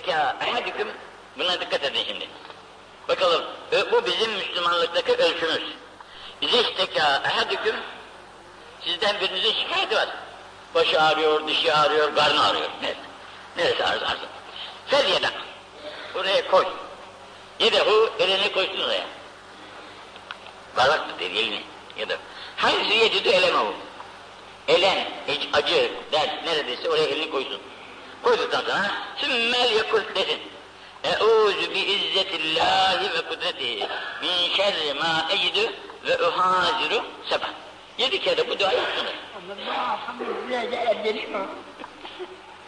İzeşteka ehadüküm buna dikkat edin şimdi. Bakalım bu bizim Müslümanlıktaki ölçümüz. İzeşteka ehadüküm sizden birinizin şikayeti var. Başı ağrıyor, dişi ağrıyor, karnı ağrıyor. Neyse. Neresi ağrı ağrı. Fel yedak. Buraya koy. Yedehu elini koysun oraya. Barak mı der elini. Yedehu. Hangisi yecidü elemehu. Elen, acı, dert neredeyse oraya elini koysun. Koyduktan sonra sümmel yakul desin. Eûzü bi izzetillahi ve kudretihi min şerri ma ecidü ve uhaziru sebah. Yedi kere bu duayı yapsınlar.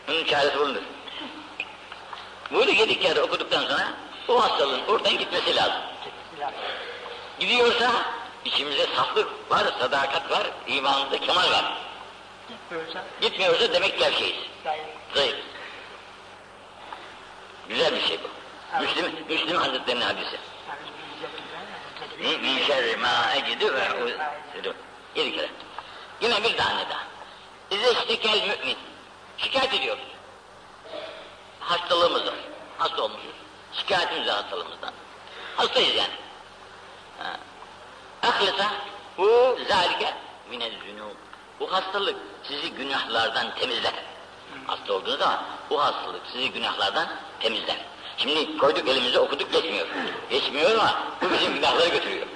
Bunun çaresi bulunur. Bunu yedi kere okuduktan sonra o hastalığın oradan gitmesi lazım. Gidiyorsa içimizde saflık var, sadakat var, imanımızda kemal var. Gitmiyorsa demek ki Zayıf. Güzel bir şey bu. Müslim, Müslim Hazretleri'nin hadisi. Min şerri ma ecidu ve Yedi kere. Yine bir tane daha. İzeştikel mümin. Şikayet ediyoruz. Hastalığımız var. Hasta olmuşuz. Şikayetimiz var hastalığımızdan. Hastayız yani. Ahlisa bu zalike minel zünub. Bu hastalık sizi günahlardan temizler. Hasta olduğunuz zaman bu hastalık sizi günahlardan temizler. Şimdi koyduk elimize okuduk geçmiyor. Geçmiyor ama bu bizim günahları götürüyor.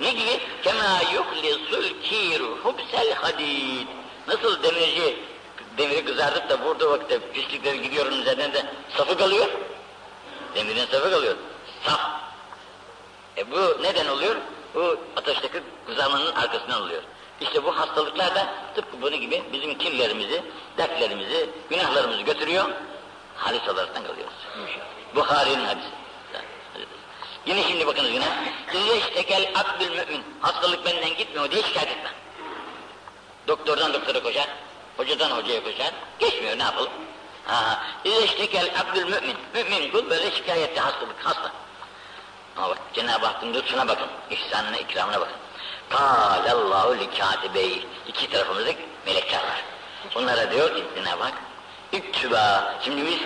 ne gibi? Kema yuhlisul kiru hubsel hadid. Nasıl demirci demiri kızartıp da burada vakitte pislikleri gidiyor üzerinden de safı kalıyor. Demirin safı kalıyor. Saf. E bu neden oluyor? Bu ateşteki kızarmanın arkasından oluyor. İşte bu hastalıklar da tıpkı bunu gibi bizim kirlerimizi, dertlerimizi, günahlarımızı götürüyor. Halis olaraktan kalıyoruz. Buhari'nin hadisi. Yine şimdi bakınız yine. İzleştekel akbil mümin. Hastalık benden gitmiyor diye şikayet etme. Doktordan doktora koşar, hocadan hocaya koşar. Geçmiyor ne yapalım? Ha, İzleştekel akbil mümin. Mümin kul böyle şikayette hastalık, hasta. Ama bak Cenab-ı Hakk'ın lütfuna bakın, ihsanına, ikramına bakın. Kâlallahu li kâtibeyi. İki tarafımızda melekler var. Onlara diyor ki Cenab-ı Hak. Şimdi biz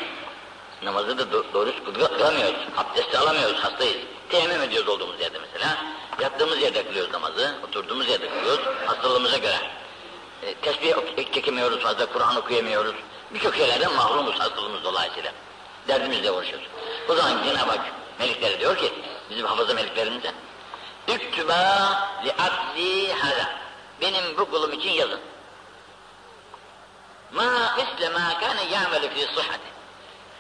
namazı da do doğru kılamıyoruz. Abdest alamıyoruz, hastayız. Teyemmüm ediyoruz olduğumuz yerde mesela. Yattığımız yerde kılıyoruz namazı, oturduğumuz yerde kılıyoruz hastalığımıza göre. E, tesbih çekemiyoruz fazla, Kur'an okuyamıyoruz. Birçok şeylerden mahrumuz hastalığımız dolayısıyla. Derdimizle uğraşıyoruz. O zaman Cenab-ı Hak melekleri diyor ki, bizim hafıza meleklerimize, İktüba li abdi hada. Benim bu kulum için yazın. Ma misle ma kâne ya'melu fî sıhhati.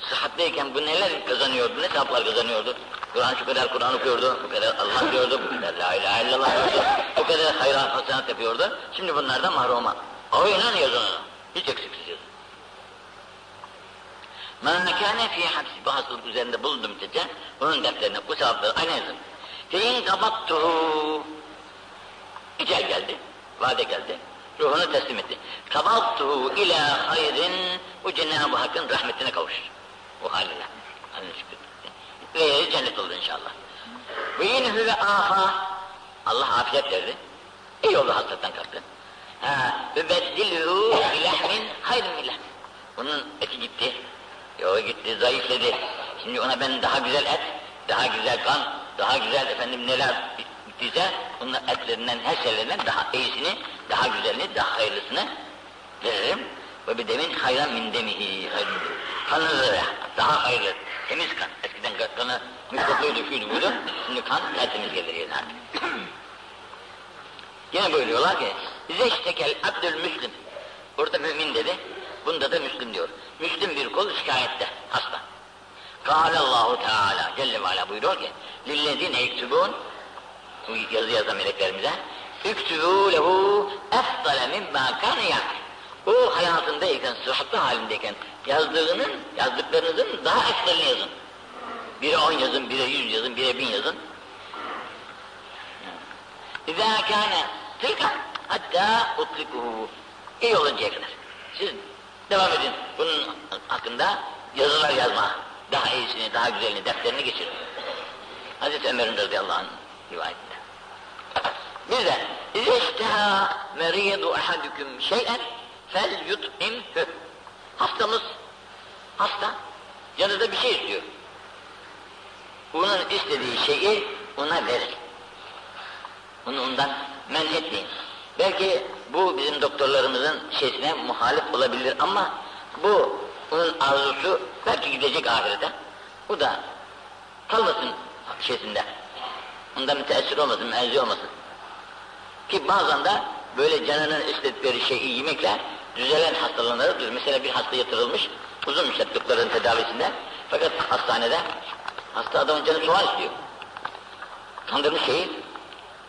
Sıhhatteyken bu neler kazanıyordu, ne sevaplar kazanıyordu? Kur'an şu kadar Kur'an okuyordu, bu kadar Allah diyordu, bu kadar la ilahe illallah diyordu, bu kadar hayran hasenat yapıyordu. Şimdi bunlardan mahruma. Aynen yazın onu. Hiç eksiksiz yazın. Ma kâne fî hapsi. Bu hastalık üzerinde bulundum müddetçe, bunun dertlerini, bu sevapları aynı yazın. Fein kabattuhu. Ecel geldi, vade geldi. Ruhunu teslim etti. Kabattuhu ila hayrin. Bu Cenab-ı Hakk'ın rahmetine kavuşur. Bu haliyle. Ve cennet olur inşallah. Ve yine ve aha. Allah afiyet verdi. İyi oldu hastalıktan kalktı. Ha, ve beddilhu ilahmin hayrın ilah. Bunun eti gitti. Yo gitti, zayıfladı. Şimdi ona ben daha güzel et, daha güzel kan, daha güzel efendim neler bittiyse bunun etlerinden, her şeylerinden daha iyisini, daha güzelini, daha hayırlısını veririm. Ve bir demin hayran min demihi. Kanı daha hayırlı, temiz kan. Eskiden kanı mikropluydu, şuydu buydu. Şimdi kan tertemiz gelir yani artık. Yine buyuruyorlar ki, bize iştekel abdül müslim. Burada mümin dedi, bunda da müslim diyor. Müslim bir kul şikayette, hasta. Kâle Allahu Teala Celle ve Ala buyuruyor ki lillezine yektubun bu yazı yazan meleklerimize üktübû lehu efdale mimma kâne ya'mel o hayatındayken, sıhhatli halindeyken yazdığının, yazdıklarınızın daha ekserini yazın. Bire on yazın, bire yüz yazın, bire bin yazın. İzâ kâne tilka hatta utlikuhu. İyi oluncaya kadar. Siz devam edin bunun hakkında yazılar yazma daha iyisini, daha güzelini, defterini geçirir. Hazreti Ömer'in radıyallahu anh rivayetinde. Bir de İzehtiha meriyedu ahadüküm şeyen fel yut'imhü Hastamız, hasta, yanında bir şey istiyor. Bunun istediği şeyi ona verin. Bunu ondan men etmeyin. Belki bu bizim doktorlarımızın şeysine muhalif olabilir ama bu onun arzusu belki gidecek ahirete. Bu da kalmasın şeysinde. Ondan müteessir olmasın, menzi olmasın. Ki bazen de böyle canının istedikleri şeyi yemekle düzelen hastalanırdır. Mesela bir hasta yatırılmış, uzun müddet tedavisinde. Fakat hastanede hasta adamın canı soğan istiyor. Kandırmış şeyi,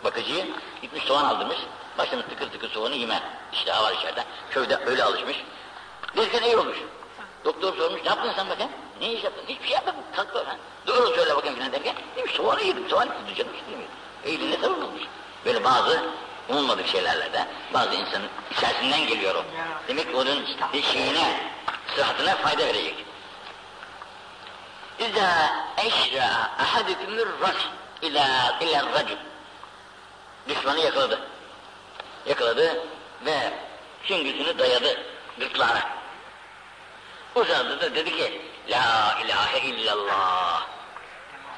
bakıcıyı, gitmiş soğan aldırmış. Başını tıkır tıkır soğanı yeme. İşte var içeride. Köyde öyle alışmış. Derken iyi olmuş. Doktor sormuş, ne yaptın sen bakayım? Ne iş yaptın? Hiçbir şey yapmadım. Kalk böyle. Doğru söyle bakayım filan derken, demiş soğanı yedim, soğan yedim canım istemiyor. Eğili ne sabır olmuş. Böyle bazı umulmadık şeylerle de bazı insanın içerisinden geliyor o. Demek ki onun bir şeyine, sıhhatine fayda verecek. İzâ eşra ahadükümür rac ila ila racul. Düşmanı yakaladı. Yakaladı ve süngüsünü dayadı gırtlağına. Uzadı da dedi ki La ilahe illallah.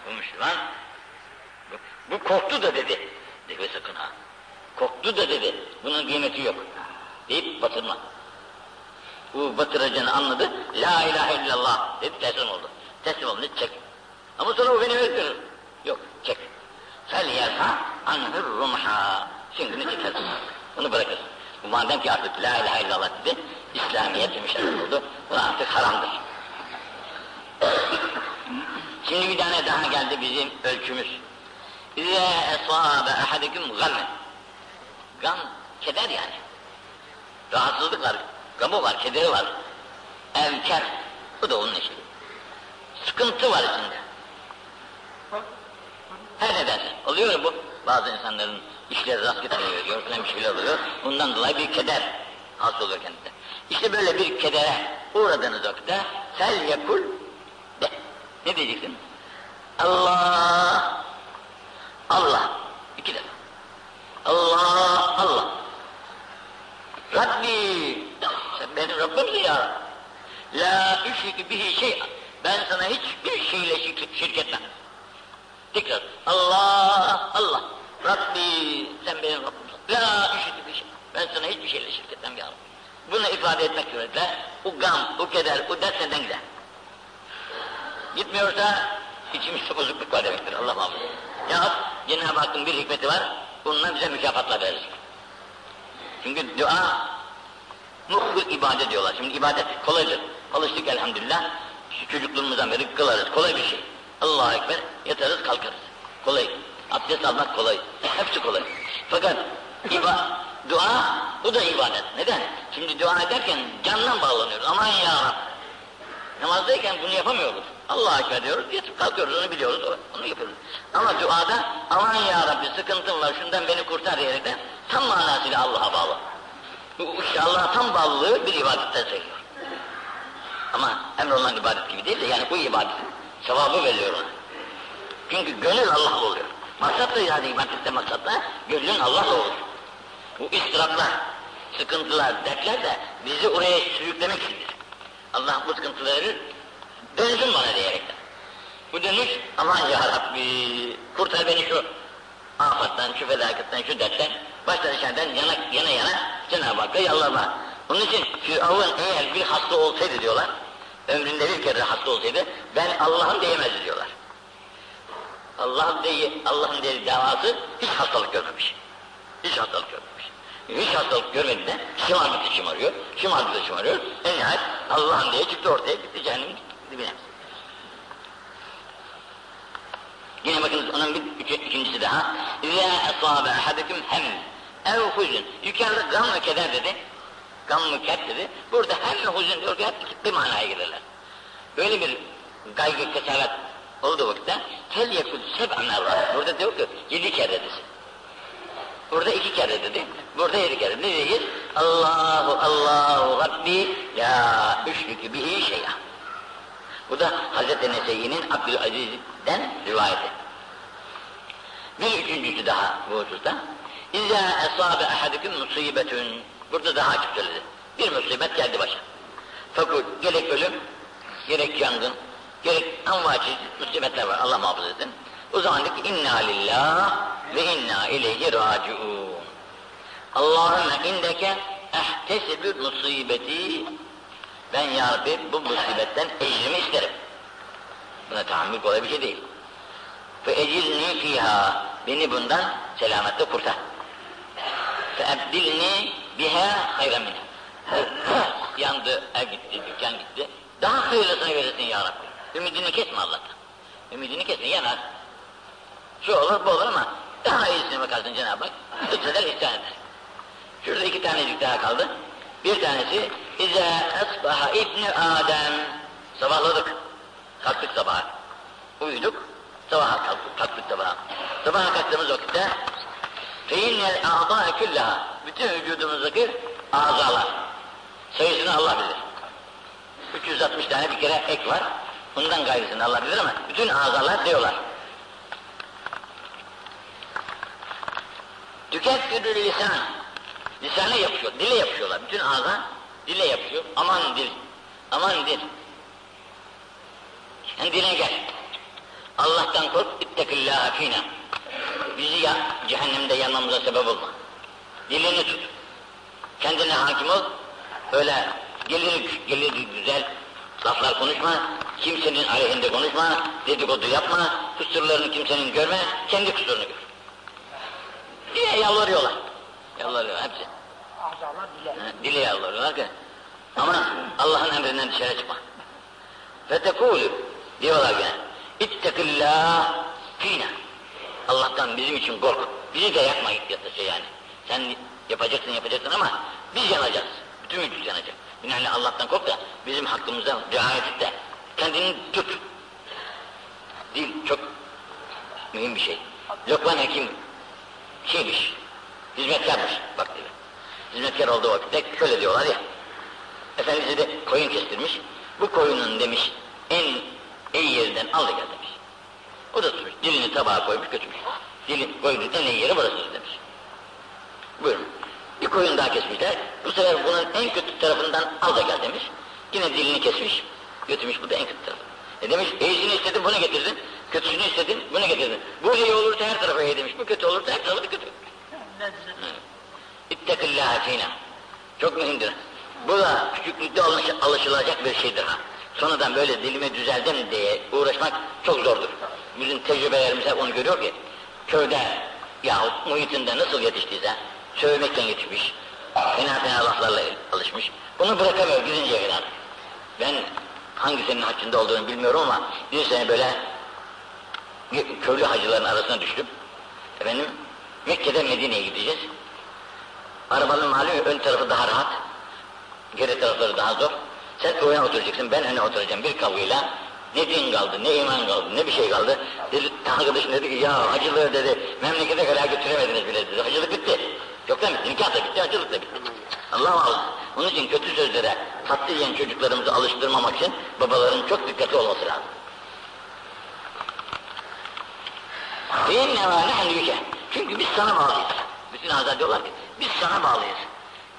Bu Müslüman bu, bu korktu da dedi. Deve sakın ha. Korktu da dedi. Bunun kıymeti yok. Deyip batırma. Bu batıracağını anladı. La ilahe illallah dedi teslim oldu. Teslim oldu çek. Ama sonra o beni öldürür. Yok çek. Fel yerha anhır rumha. Süngünü çekersin. Onu bırakırsın. Bu madem ki artık la ilahe illallah dedi. İslamiyet demişler oldu. Bu artık haramdır. Şimdi bir tane daha geldi bizim ölçümüz. İzâ esâbe ahadikum gamme. Gam, keder yani. Rahatsızlık var, gamı var, kederi var. Evker, bu da onun işi. Sıkıntı var içinde. Her nedense. Oluyor bu. Bazı insanların işleri rast gitmiyor, falan bir şeyler oluyor. Bundan dolayı bir keder hasıl oluyor kendinde. İşte böyle bir kedere uğradığınız vakitte sel yakul de. Ne diyeceksin? Allah Allah. İki defa. Allah Allah. Rabbi sen benim Rabbimsin ya. La üşrik bihi şey. Ben sana hiçbir şeyle şirk, şirk etmem. Tekrar. Allah Allah. Rabbi sen benim Rabbimsin. La üşrik bihi şey. Ben sana hiçbir şeyle şirk etmem ya Rabbi. Bunu ifade etmek suretiyle o gam, o keder, o dert senden gider. Gitmiyorsa içimizde bozukluk var demektir. Allah muhafaza. Ya Cenab-ı Hakk'ın bir hikmeti var. Bununla bize mükafatla verir. Çünkü dua muhbir ibadet diyorlar. Şimdi ibadet kolaydır. Alıştık elhamdülillah. Çocukluğumuzdan beri kılarız. Kolay bir şey. Allah'a ekber yatarız kalkarız. Kolay. Abdest almak kolay. Hepsi kolay. Fakat iba, dua bu da ibadet. Neden? Şimdi dua ederken candan bağlanıyoruz. Aman ya. Namazdayken bunu yapamıyoruz. Allah'a ekber diyoruz, yatıp kalkıyoruz, onu biliyoruz, onu yapıyoruz. Ama duada, aman ya Rabbi sıkıntım var, şundan beni kurtar diyerekten tam manasıyla Allah'a bağlı. Bu Allah'a tam bağlılığı bir ibadetten sayılıyor. Ama emrolunan ibadet gibi değil de yani bu ibadetin sevabı veriliyor ona. Çünkü gönül Allah'la oluyor. Maksat da yani ibadette maksat da gönlün Allah'la olur. Bu istiraplar, sıkıntılar, dertler de bizi oraya sürüklemek içindir. Allah bu sıkıntıları verir, dönsün bana diyerekten. Bu dönüş, aman ya Rabbi, kurtar beni şu afattan, şu felaketten, şu dertten, baştan aşağıdan yana yana, yana Cenab-ı Hakk'a yalvarma. Onun için Firavun eğer bir hasta olsaydı diyorlar, ömründe bir kere hasta olsaydı, ben Allah'ım diyemezdi diyorlar. Allah'ın diye, Allah'ın diye davası hiç hastalık görmemiş. Hiç hastalık görmemiş. Hiç hastalık görmediğinde şımardıkça şımarıyor, şımardıkça şımarıyor. En nihayet Allah'ın diye çıktı ortaya gitti cehennemin dibine. Yine bakınız onun bir iki, ikincisi daha. İzâ esâbe ehadeküm hem ev huzun. Yukarıda gam ve keder dedi. Gam ve keder dedi. Burada hem huzun diyor ki hep bir manaya gelirler. Böyle bir gaygı kesaret olduğu vakitte tel yakul seb'a merrat. Burada diyor ki yedi kere desin. Burada iki kere dedi. Burada yedi kere. Ne diyeceğiz? Allahu Allahu Rabbi la üşrikü bihi şey'a. Bu da Hazreti Nese'nin Abdülaziz'den rivayeti. Bir üçüncüsü daha bu hususta. İzâ esâbe ehadüküm musibetün. Burada daha açık söyledi. Bir musibet geldi başa. Fakat gerek ölüm, gerek yangın, gerek anvaçı musibetler var. Allah muhafaza etsin. O zaman dedik inna lillah ve inna ileyhi raciun. Allahümme indeke ehtesibü musibeti ben ya Rabbi bu musibetten ecrimi isterim. Buna tahammül kolay bir şey değil. Ve ecilni fiha beni bundan selametle kurtar. Fe ebdilni biha hayra minha. Yandı, ev gitti, dükkan gitti. Daha hayırlısını verirsin ya Rabbi. Ümidini kesme Allah'tan. Ümidini kesme, yanar. Şu olur, bu olur ama daha iyisine bakarsın Cenab-ı Hak. Lütfeder, ihsan eder. Şurada iki tanecik daha kaldı. Bir tanesi İze esbaha İbni Adem Sabahladık. Kalktık sabaha. Uyuduk. Sabaha kalktık, kalktık sabaha. Sabaha kalktığımız vakitte Feinnel a'dâ küllaha Bütün vücudumuzdaki azalar. Sayısını Allah bilir. 360 tane bir kere ek var. Bundan gayrısını Allah bilir ama bütün azalar diyorlar. Tükeffürü lisan. Lisana yapıyor, dile yapıyorlar. Bütün ağza dile yapıyor. Aman dil, aman dil. Sen dile gel. Allah'tan kork, ittekillâhe fînâ. Bizi ya, cehennemde yanmamıza sebep olma. Dilini tut. Kendine hakim ol. Öyle gelir, gelir güzel laflar konuşma. Kimsenin aleyhinde konuşma. Dedikodu yapma. Kusurlarını kimsenin görme. Kendi kusurunu gör. Diye yalvarıyorlar. Yalvarıyor hepsi. Azalar dile. Ha, Dile yalvarıyorlar ki ama Allah'ın emrinden dışarı çıkma. Ve tekulü diyorlar gene. İttekillâh fînâ. Allah'tan bizim için kork. Bizi de yakma yatası yani. Sen yapacaksın yapacaksın ama biz yanacağız. Bütün vücut yanacak. Binaenaleyh Allah'tan kork da bizim hakkımızda riayet et de kendini tut. Dil çok mühim bir şey. Lokman Hekim şeymiş, hizmetkarmış bak diyor. Hizmetkar olduğu vakitte şöyle diyorlar ya, Efendimiz de koyun kestirmiş, bu koyunun demiş en iyi yerinden al da gel demiş. O da tutmuş, dilini tabağa koymuş götürmüş. Dilin, koyunun en iyi yeri burasıdır demiş. Buyurun. Bir koyun daha kesmişler, bu sefer bunun en kötü tarafından al da gel demiş. Yine dilini kesmiş, götürmüş bu da en kötü tarafı. E demiş, iyisini istedin bunu getirdin, kötüsünü istedin bunu getirdin. Bu iyi olursa her tarafa iyi demiş, bu kötü olursa her tarafı kötü. İttekillâhe fînâ. Çok mühimdir. Bu da küçüklükte alış- alışılacak bir şeydir. Sonradan böyle dilime düzeldim diye uğraşmak çok zordur. Bizim tecrübelerimiz hep onu görüyor ki, köyde yahut muhitinde nasıl yetiştiyse, sövmekten yetişmiş, fena fena laflarla alışmış. Bunu bırakamıyor gidinceye kadar. Ben hangisinin hakkında olduğunu bilmiyorum ama bir sene böyle köylü hacıların arasına düştüm. Efendim, Mekke'den Medine'ye gideceğiz. Arabanın malum ön tarafı daha rahat, geri tarafları daha zor. Sen öne oturacaksın, ben öne oturacağım bir kavgayla. Ne din kaldı, ne iman kaldı, ne bir şey kaldı. Dedi, arkadaşım dedi ki ya hacılığı dedi, memlekete kadar götüremediniz bile dedi. Hacılık bitti. Yoktan bitti, nikah da bitti, hacılık da bitti. Allah Allah. Onun için kötü sözlere tatlı yiyen çocuklarımızı alıştırmamak için babaların çok dikkatli olması lazım. Feinne ve nehlüke. Çünkü biz sana bağlıyız. Bütün azad diyorlar ki biz sana bağlıyız.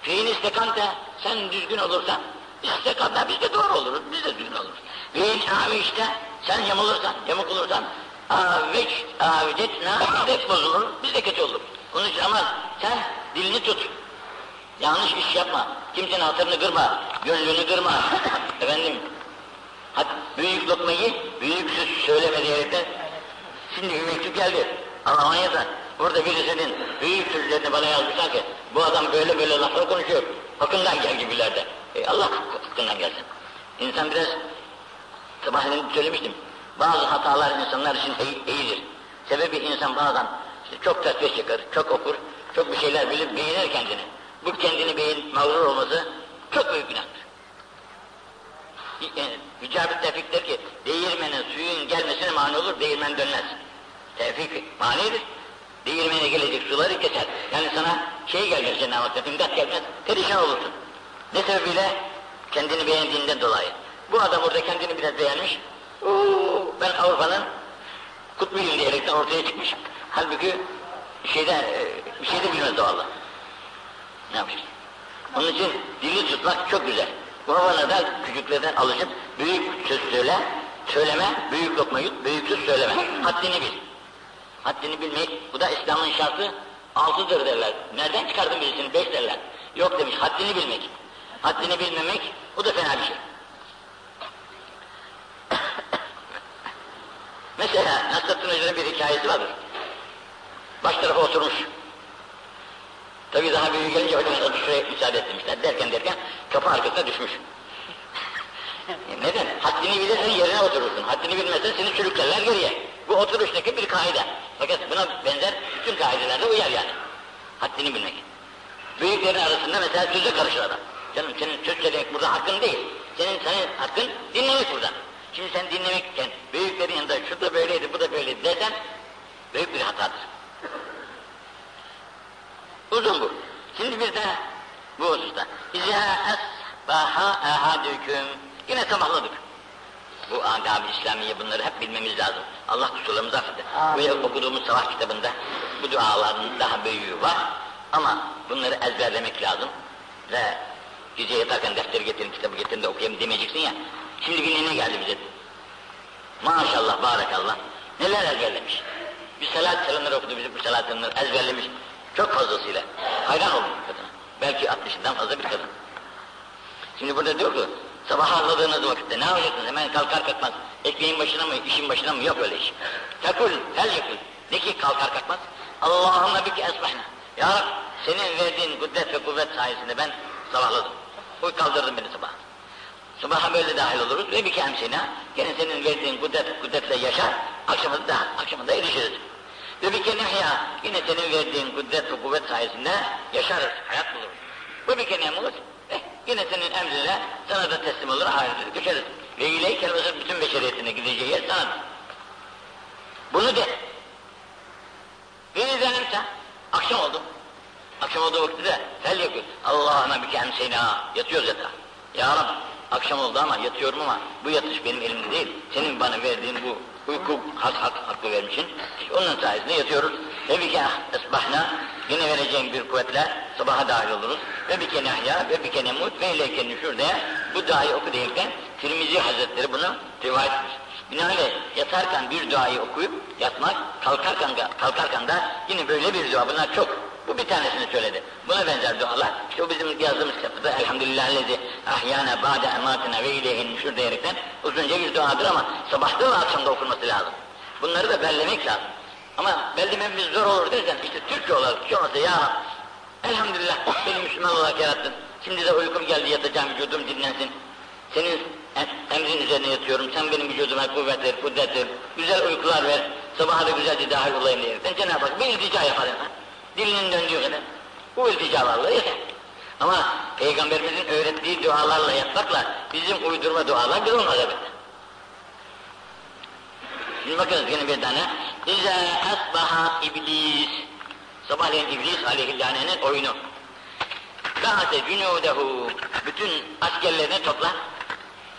Fein istekante sen düzgün olursan istekante biz de doğru oluruz. Biz de düzgün oluruz. Fein işte sen yamulursan, yamuk olursan aviç, avicetna de bozulur, biz de kötü oluruz. Onun için ama sen dilini tut. Yanlış iş yapma. Kimsenin hatırını kırma. Gönlünü kırma. Efendim Hadi büyük lokmayı büyük söz söyleme diyerekten Şimdi bir mektup geldi Almanya'dan. Burada birisinin büyük sözlerini bana yazmışlar ki bu adam böyle böyle laflar konuşuyor. Hakkından gel gibilerde. E Allah hakkından gelsin. İnsan biraz sabahleyin söylemiştim. Bazı hatalar insanlar için iyi- iyidir. Sebebi insan bazen işte çok tesbih çıkar, çok okur, çok bir şeyler bilir, beğenir kendini. Bu kendini beğen, mağrur olması çok büyük günahtır. Yani, Mücabit Tevfik der ki, değirmenin suyun gelmesine mani olur, değirmen dönmez. Tevfik manidir. Değirmene gelecek suları keser. Yani sana şey gelmez Cenab-ı Hak'tan, imdat gelmez, perişan olursun. Ne sebebiyle? Kendini beğendiğinden dolayı. Bu adam orada kendini biraz beğenmiş. Oo, ben Avrupa'nın kutbuyum diyerekten ortaya çıkmış. Halbuki şeyde, e, bir şey de bilmez doğallah. Ne yapacak? Onun için dili tutmak çok güzel. Buna da küçüklerden alışıp büyük söz söyle, söyleme, büyük lokma yut, büyük söz söyleme. Haddini bil. Haddini bilmek, bu da İslam'ın şartı altıdır derler. Nereden çıkardın birisini? Beş derler. Yok demiş, haddini bilmek. Haddini bilmemek, bu da fena bir şey. Mesela Nasrettin Hoca'nın bir hikayesi vardır. Baş tarafa oturmuş. Tabii daha büyük gelince hocam şuraya müsaade etmişler. Derken derken kapı arkasına düşmüş. Neden? Haddini bilirsen yerine oturursun. Haddini bilmezsen seni sürüklerler geriye. Bu oturuştaki bir kaide. Fakat buna benzer bütün kaidelerde uyar yani. Haddini bilmek. Büyüklerin arasında mesela söze karışır adam. Canım senin söz söylemek burada hakkın değil. Senin senin hakkın dinlemek burada. Şimdi sen dinlemekken büyüklerin yanında şu da böyleydi, bu da böyleydi dersen büyük bir hatadır. Uzun bu. Şimdi bir de bu hususta. İzâ esbaha ehadüküm. Yine sabahladık. Bu adab-ı İslamiye bunları hep bilmemiz lazım. Allah kusurlarımızı affeder. Bu okuduğumuz sabah kitabında bu duaların daha büyüğü var. Ama bunları ezberlemek lazım. Ve gece yatarken defteri getirin, kitabı getirin de okuyayım demeyeceksin ya. Şimdi bir ne geldi bize. Maşallah, barakallah. Neler ezberlemiş. Bir salat selamları okudu bize bu salat selamları ezberlemiş. Çok fazlasıyla. Hayran oldum kadına. Belki 60'dan fazla bir kadın. Şimdi burada diyor ki, sabah anladığınız vakitte ne yapacaksınız? Hemen kalkar kalkmaz. Ekmeğin başına mı, işin başına mı? Yok öyle iş. Tekul, fel yekul. De ki kalkar kalkmaz. Allahümme bike esbahna. Ya Rab, senin verdiğin kudret ve kuvvet sayesinde ben sabahladım. Bu kaldırdın beni sabah. Sabaha böyle dahil oluruz ve bir kemsina, gene senin verdiğin kudret, kudretle yaşar, akşamında da, akşamında erişiriz. Ve bir kenehya, yine senin verdiğin kudret ve kuvvet sayesinde yaşarız, hayat buluruz. Bu bir kenehmuz, eh, yine senin emrine sana da teslim olur, ahirete düşeriz. Ve ileyh kelimesi bütün beşeriyetine gideceği yer sanadır. Bunu de. Ve izlenemse, akşam oldu. Akşam olduğu vakti de fel yakıyor. Allah'ına bir kemsina, yatıyoruz yatağa. Ya Rabbi, akşam oldu ama yatıyorum ama bu yatış benim elimde değil. Senin bana verdiğin bu uyku has hak, hakkı vermişsin. Onun sayesinde yatıyoruz. Ve bir kere esbahna yine vereceğim bir kuvvetle sabaha dahil oluruz. Ve bir kere ahya ve bir kere mut ve ileyken nüşür diye bu duayı oku derken Tirmizi Hazretleri bunu rivayet etmiş. Binaenaleyh yatarken bir duayı okuyup yatmak, kalkarken, kalkarken da yine böyle bir dua. Bunlar çok bu bir tanesini söyledi. Buna benzer dualar. İşte o bizim yazdığımız kitapta elhamdülillahillezi ahyana ba'de ematine ve ileyhin nüşür diyerekten uzunca bir duadır ama sabahta ve akşamda okunması lazım. Bunları da bellemek lazım. Ama bellememiz zor olur dersen işte Türkçe olarak hiç olmazsa ya Rab, elhamdülillah beni Müslüman olarak yarattın. Şimdi de uykum geldi yatacağım vücudum dinlensin. Senin emrin üzerine yatıyorum. Sen benim vücuduma kuvvet ver, kudret ver. Güzel uykular ver. Sabaha da güzelce dahil olayım diyerekten Cenab-ı Hak bir iltica yapar hemen dilinin döndüğü kadar. Bu ilticalarla yeter. Ama Peygamberimizin öğrettiği dualarla yatmakla bizim uydurma dualar bir olmaz elbette. Şimdi bakınız yine bir tane. İzâ asbaha iblis. Sabahleyin iblis aleyhillanenin oyunu. Ba'ate cunûdehu. Bütün askerlerini toplar.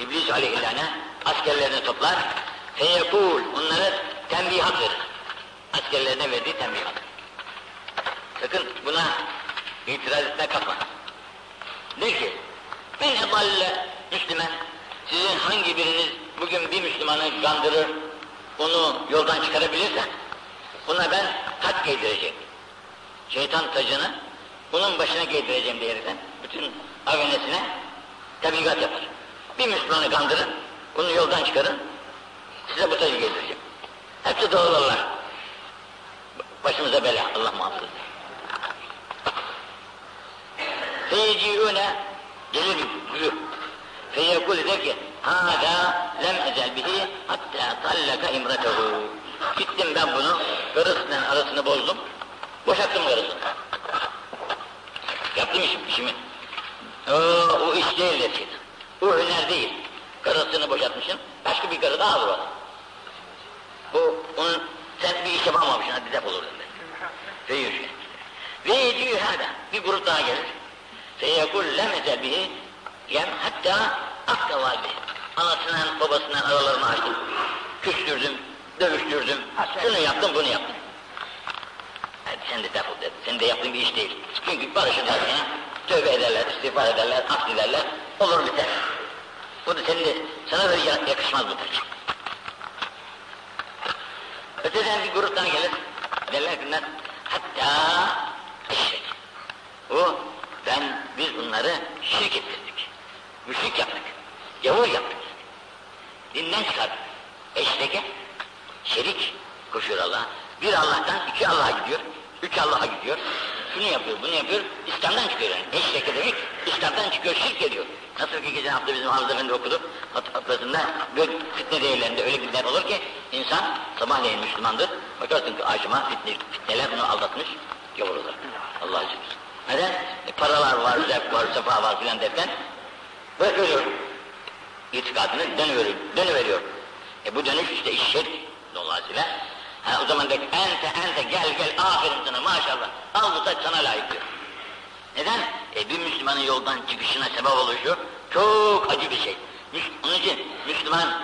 İblis aleyhillâne askerlerini toplar. Feyekûl. Onlara tembihat verir. Askerlerine verdiği tembihat. Sakın buna itiraz etme kalkma. De ki, men edalle Müslüman, sizin hangi biriniz bugün bir Müslümanı kandırır, onu yoldan çıkarabilirse, buna ben taç giydireceğim. Şeytan tacını bunun başına giydireceğim diyerekten bütün avenesine tebligat yapar. Bir Müslümanı kandırın, bunu yoldan çıkarın, size bu tacı giydireceğim. Hepsi doğrular. Başımıza bela, Allah muhafız. feyeciûne gelir buyur. Feyekul der ki hâdâ lem ezel bihi hattâ tallaka imretehu. Gittim ben bunu karısının arasını bozdum. Boşattım karısını. Yaptım işim, işimi. O, o iş değil dedi. O hüner değil. Karısını boşaltmışsın, başka bir karı daha ona. Bu, onun, sen bir iş yapamamışsın, hadi defolur dedi. Feyeciûne. Ve yediği hâdâ, bir grup daha gelir. Feyekul lemeze bihi yem hatta akta valide. Anasından babasından aralarını açtım. Küstürdüm, dövüştürdüm. Şunu yaptım, bunu yaptım. Hadi sen de defol dedi. Senin de yaptığın bir iş değil. Çünkü barışırlar ya. Tövbe ederler, istiğfar ederler, af dilerler. Olur biter. Bu da senin de, sana da ya- yakışmaz bu tür. Öteden bir grup daha gelir. Derler ki bunlar hatta eşek. O ben biz bunları şirk ettirdik. Müşrik yaptık. Gavur yaptık. Dinden çıkardık. Eşreke şerik koşuyor Allah'a. Bir Allah'tan iki Allah'a gidiyor. Üç Allah'a gidiyor. Şunu yapıyor, bunu yapıyor. İslam'dan çıkıyor yani. Eşreke demek İslam'dan çıkıyor, şirk ediyor. Nasıl ki geçen hafta bizim Hamza Efendi okudu. Hat hatırasında böyle fitne değerlerinde öyle günler olur ki insan sabahleyin Müslümandır. Bakarsın ki acıma fitne, fitneler bunu aldatmış. Gavur olur. Allah aşkına. Neden? E, paralar var, zevk var, sefa var filan derken bırakıyor itikadını dönüveriyor. dönüveriyor. E bu dönüş işte iş şirk dolayısıyla. Ha, o zaman da ente ente gel gel aferin sana maşallah. Al bu taç sana layık diyor. Neden? E bir Müslümanın yoldan çıkışına sebep oluşuyor. Çok acı bir şey. Onun için Müslüman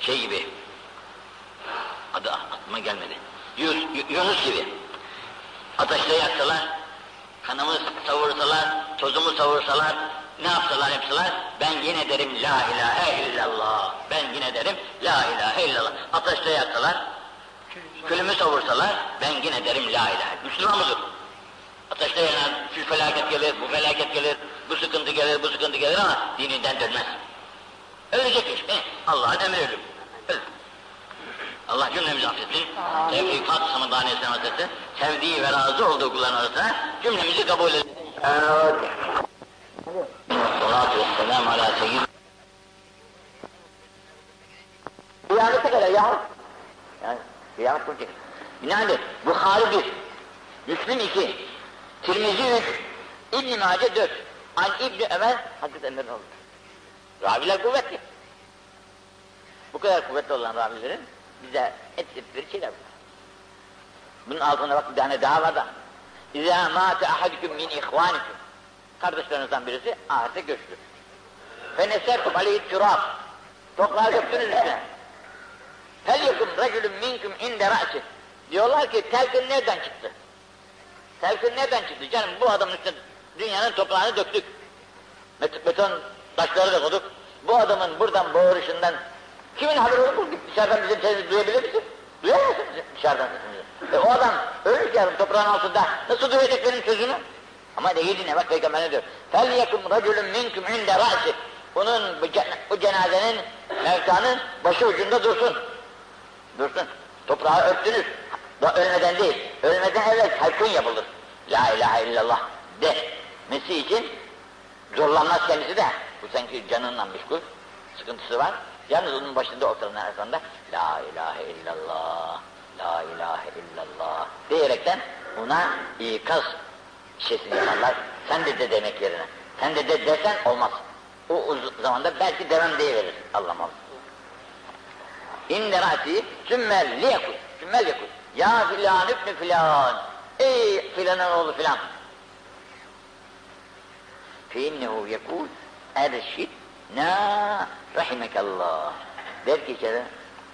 şey gibi adı aklıma gelmedi. Yunus, Yunus gibi. Ateşte yaksalar, kanımı savursalar, tozumu savursalar, ne yapsalar yapsalar, ben yine derim la ilahe illallah. Ben yine derim la ilahe illallah. Ateşte yaksalar, külümü savursalar, ben yine derim la ilahe. Müslüman mıdır? Ateşte yanar, şu felaket gelir, bu felaket gelir, bu sıkıntı gelir, bu sıkıntı gelir ama dininden dönmez. Ölecekmiş, he? Allah'ın emri ölüm. Öl. Allah cümlemizi affetsin. Tevfikat Samadaniyesi Hazretleri sevdiği ve razı olduğu kulların arasına cümlemizi kabul etsin. Salatu seyyid. Kıyamete kadar ya. Yani kıyamet kuracak. Binaenaleyh Bukhari bir, Müslim iki, Tirmizi üç, İbn-i Mace dört. An İbn-i Ömer Hazreti Ömer'in oldu. Raviler kuvvetli. Bu kadar kuvvetli olan ravilerin bize ettikleri şeyler bunlar. Bunun altında bak bir tane daha var da. İzâ mâte ahadüküm min ihvânikum. Kardeşlerinizden birisi ahirete göçtü. Fe neserkum aleyhi türâb. Toprağı döktünüz üstüne. Fel yekum racülüm minkum inde ra'si. Diyorlar ki telkin nereden çıktı? Telkin nereden çıktı? Canım bu adamın üstüne dünyanın toprağını döktük. Bet beton taşları da koyduk. Bu adamın buradan bağırışından kimin haberi olur? Dışarıdan bizim sesimizi duyabilir misin? Duyar mısın dışarıdan sesimizi? E o adam ölürken toprağın altında nasıl duyacak benim sözümü? Ama değil ne bak peygamber ne diyor? Yekum racülün minkum inde ra'si. Bunun bu, cen bu cenazenin mevtanın başı ucunda dursun. Dursun. Toprağı örttünüz. Da ölmeden değil. Ölmeden evvel telkin yapılır. La ilahe illallah demesi için zorlanmaz kendisi de. Bu sanki canınla meşgul. Sıkıntısı var. Yalnız onun başında oturanlar arasında La ilahe illallah, La ilahe illallah diyerekten ona ikaz işletini yaparlar. Sen de de demek yerine. Sen de de desen olmaz. O, o zamanda belki demem diye verir Allah mal. İnne ra'ti sümmel liyekul. Sümmel yekul. Ya filan ibni filan. Ey filanın oğlu filan. Fe innehu yekul erşit na rahimekallah. Der ki içeri,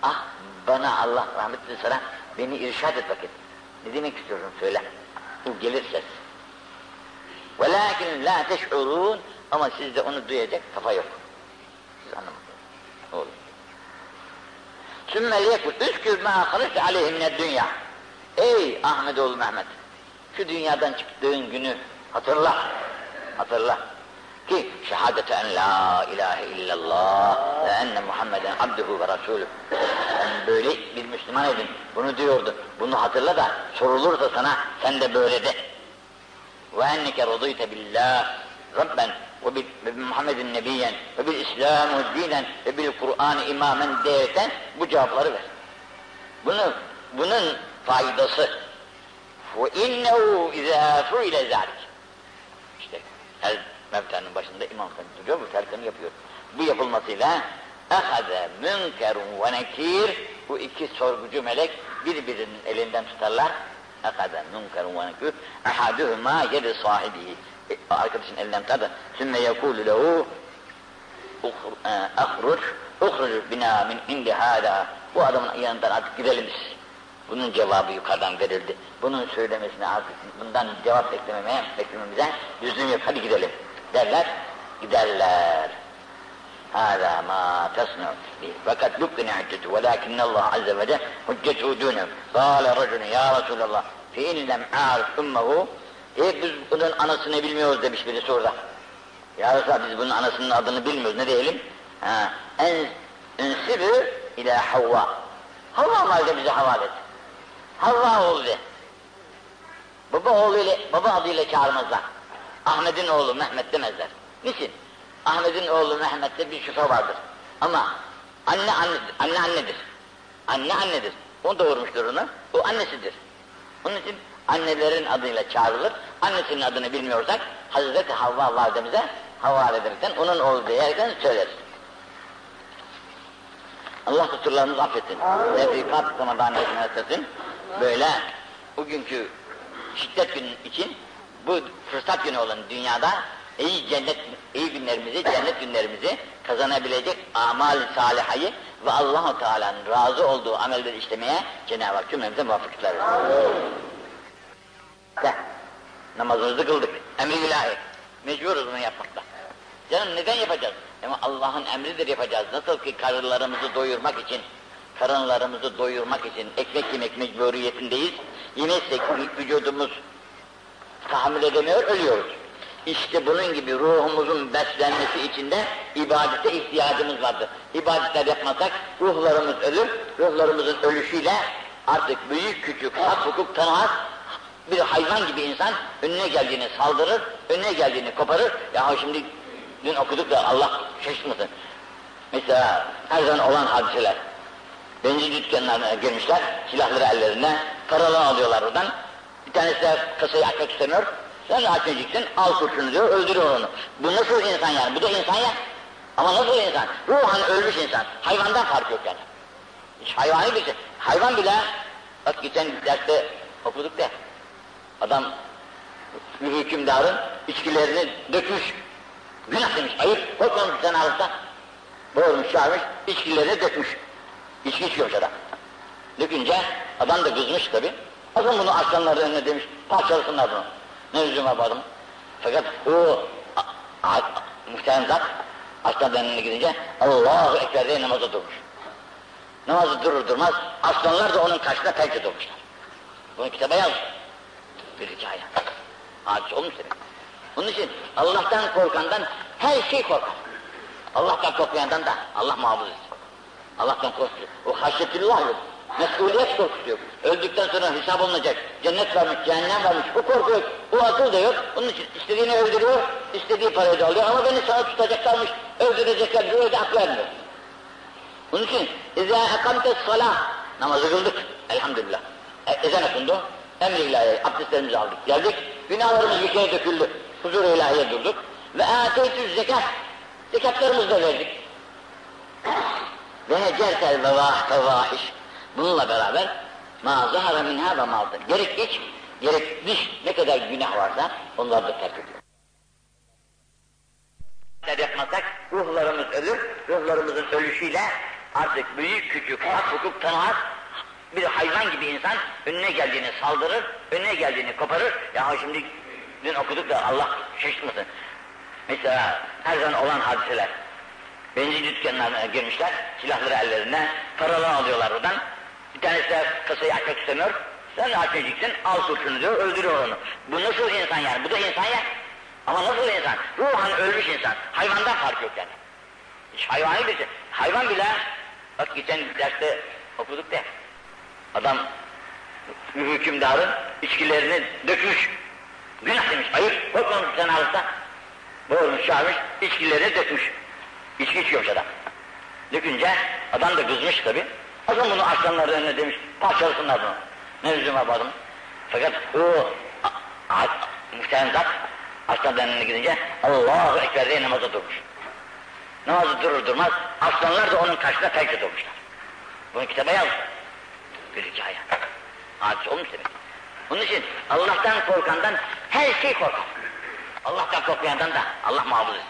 ah bana Allah rahmetli sana beni irşad et vakit. Ne demek istiyorsun söyle. Bu gelir ses velakin la teş'urun ama sizde onu duyacak kafa yok siz anlamadınız olur sümme liyekul üskür ma haliste aleyhi mined dünya ey Ahmetoğlu Mehmet şu dünyadan çıktığın günü hatırla hatırla ki şehadete en la ilahe illallah ve enne Muhammeden abduhu ve rasulü. Sen böyle bir Müslüman edin. Bunu diyordu. Bunu hatırla da sorulursa sana sen de böyle de ve enneke radıyte billah rabben ve Muhammedin nebiyen ve bil İslamu Kur'an imamen bu cevapları ver. Bunu, bunun faydası ve innehu izâ ile zâlik işte her mevtanın başında imam efendi duruyor bu terkini yapıyor. Bu yapılmasıyla ehaze münkerun ve nekir bu iki sorgucu melek birbirinin elinden tutarlar Hakaza münkerun ve nekûr. Ahaduhuma yedi sahibi. Arkadaşın elinden tutar da. Sümme yekûlü lehu ahruç uhruc bina min indi hâlâ. Bu adamın yanından artık gidelim biz. Bunun cevabı yukarıdan verildi. Bunun söylemesine artık bundan cevap beklememeye, beklememize lüzum yok. Hadi gidelim derler. Giderler. هذا ما تصنع به فقد بكن حجته ولكن الله عز وجل حجته دونه قال رجل يا رسول الله فإن لم أعرف أمه e biz bunun anasını bilmiyoruz demiş birisi orada. Ya Resulallah biz bunun anasının adını bilmiyoruz ne diyelim? Ha, en ensibü ila Havva. Havva valide bize havale et. Havva oğlu de. Baba oğluyla, baba adıyla çağırmazlar. Ahmet'in oğlu Mehmet demezler. Niçin? Ahmet'in oğlu Mehmet'te bir şüphe vardır. Ama anne anne, anne annedir. Anne annedir. O doğurmuştur onu. O annesidir. Onun için annelerin adıyla çağrılır. Annesinin adını bilmiyorsak Hazreti Havva validemize havale ederken onun oğlu diyerekten söyleriz. Allah kusurlarımızı affetsin. Tevfikat Ramazan etsin. Böyle bugünkü şiddet günü için bu fırsat günü olan dünyada iyi cennet, iyi günlerimizi, cennet günlerimizi kazanabilecek amal salihayı ve Allahu Teala'nın razı olduğu amelleri işlemeye Cenab-ı Hak cümlemize muvaffaklıklar versin. De, namazımızı kıldık. Emri ilahi. Mecburuz bunu yapmakta. Canım neden yapacağız? Ama Allah'ın emridir yapacağız. Nasıl ki karınlarımızı doyurmak için, karınlarımızı doyurmak için ekmek yemek mecburiyetindeyiz. Yemezsek vücudumuz tahammül edemiyor, ölüyoruz. İşte bunun gibi ruhumuzun beslenmesi için de ibadete ihtiyacımız vardır. İbadetler yapmasak ruhlarımız ölür, ruhlarımızın ölüşüyle artık büyük küçük hak hukuk tanımaz, bir hayvan gibi insan önüne geldiğini saldırır, önüne geldiğini koparır. Ya şimdi dün okuduk da Allah şaşırmasın. Mesela her zaman olan hadiseler. Benzin dükkanlarına girmişler, silahları ellerine, paraları alıyorlar oradan. Bir tanesi de kasayı açmak istemiyor. Sen açmayacaksın, al kurşunu diyor, öldürüyor onu. Bu nasıl insan yani? Bu da insan ya. Ama nasıl insan? Ruhan ölmüş insan. Hayvandan fark yok yani. Hiç hayvani bir şey. Hayvan bile, bak geçen derste okuduk da, adam bir hükümdarın içkilerini dökmüş. Günah demiş, ayıp, korkmamış sen ağızdan. Boğulmuş, çağırmış, içkilerini dökmüş. İçki içiyormuş adam. Dökünce adam da kızmış tabi. Asıl bunu aslanların önüne demiş, parçalasınlar bunu. Ne lüzum var bu adamın? Fakat o muhterem zat aslanların önüne gidince Allahu Ekber diye namaza durmuş. Namazı durur durmaz aslanlar da onun karşısında terk durmuşlar. Bunu kitaba yaz. Bir hikaye. Hadis olmuş demek. Onun için Allah'tan korkandan her şey korkar. Allah'tan korkmayandan da Allah muhafız etsin. Allah'tan korkuyor. O haşyetullah yok. Mesuliyet korkusu yok. Öldükten sonra hesap olunacak. Cennet varmış, cehennem varmış. O korku yok. O akıl da yok. Onun için istediğini öldürüyor, istediği parayı da alıyor. Ama beni sana tutacaklarmış, öldürecekler diyor, öyle aklı ermiyor. Onun için اِذَا اَقَمْتَ الصَّلَاةِ Namazı kıldık. Elhamdülillah. E, ezan okundu. Emri ilahi, abdestlerimizi aldık. Geldik. Günahlarımız bir kere döküldü. Huzur ilahiye durduk. Ve ateytü zekat. Zekatlarımızı da verdik. Ve hecertel vevah fevahiş. Bununla beraber ma zahara minha ve maldır. Gerek iç, gerek dış ne kadar günah varsa onları da terk ediyor. yapmasak ruhlarımız ölür, ruhlarımızın ölüşüyle artık büyük küçük hak hukuk tanımaz, bir hayvan gibi insan önüne geldiğini saldırır, önüne geldiğini koparır. Ya şimdi dün okuduk da Allah şaşırmasın. Mesela her zaman olan hadiseler. Benzin dükkanlarına girmişler, silahları ellerine, paraları alıyorlar oradan. Bir tanesi de kasayı açmak istemiyor. Sen de açmayacaksın, al kurşunu diyor, öldürüyor onu. Bu nasıl insan yani? Bu da insan ya. Ama nasıl insan? Ruhan ölmüş insan. Hayvandan fark yok yani. Hiç hayvani bir şey. Hayvan bile, bak geçen derste okuduk da, adam hükümdarın içkilerini dökmüş. Günah demiş, ayıp, korkmamış sen ağızda. Boğulmuş, çağırmış, içkilerini dökmüş. İçki içiyormuş adam. Dökünce adam da kızmış tabi. Asıl bunu aslanların önüne demiş, parçalasınlar bunu. Ne lüzum var bu adamın? Fakat o muhterem zat aslanların önüne gidince Allahu Ekber diye namaza durmuş. Namazı durur durmaz aslanlar da onun karşısında terk durmuşlar. Bunu kitaba yaz. Bir hikaye. Hadis olmuş demek. Onun için Allah'tan korkandan her şey korkar. Allah'tan korkmayandan da Allah muhafız etsin.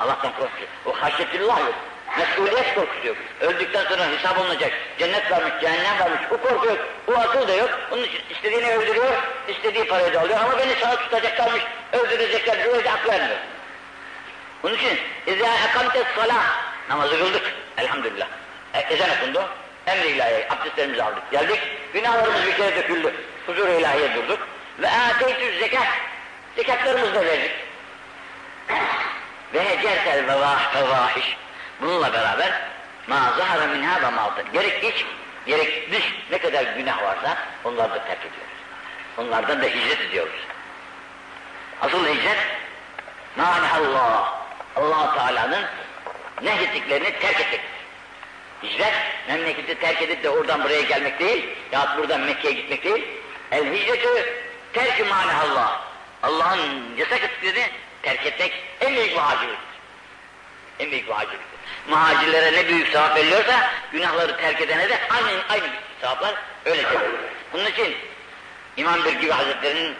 Allah'tan korkuyor. O haşyetullah yok. Mesuliyet korkusu yok. Öldükten sonra hesap olunacak. Cennet varmış, cehennem varmış. O korku yok. O akıl da yok. Onun için istediğini öldürüyor, istediği parayı da alıyor. Ama beni sana tutacaklarmış, öldürecekler diyor, öyle aklı ermiyor. Onun için اِذَا اَقَمْتَ الصَّلَاةِ Namazı kıldık elhamdülillah. E, ezan okundu. Emri ilahiye abdestlerimizi aldık. Geldik. Günahlarımız bir kere döküldü. Huzur ilahiye durduk. Ve ateytü zekat. Zekatlarımızı da verdik. Ve hecertel fevahiş. Bununla beraber ma zahara minha ve malta. Gerek iç, gerek dış ne kadar günah varsa onları da terk ediyoruz. Onlardan da hicret ediyoruz. Asıl hicret Allah allah Teala'nın nehyettiklerini terk etmek. Hicret, memleketi terk edip de oradan buraya gelmek değil, ya buradan Mekke'ye gitmek değil. El hicretü terk-i Allah. Allah'ın yasak ettiklerini terk etmek en büyük muhacirliktir. En büyük muhacirliktir. Muhacirlere ne büyük sevap veriliyorsa, günahları terk edene de aynı, aynı sevaplar öyle verilir. Bunun için İmam Birgivi Hazretleri'nin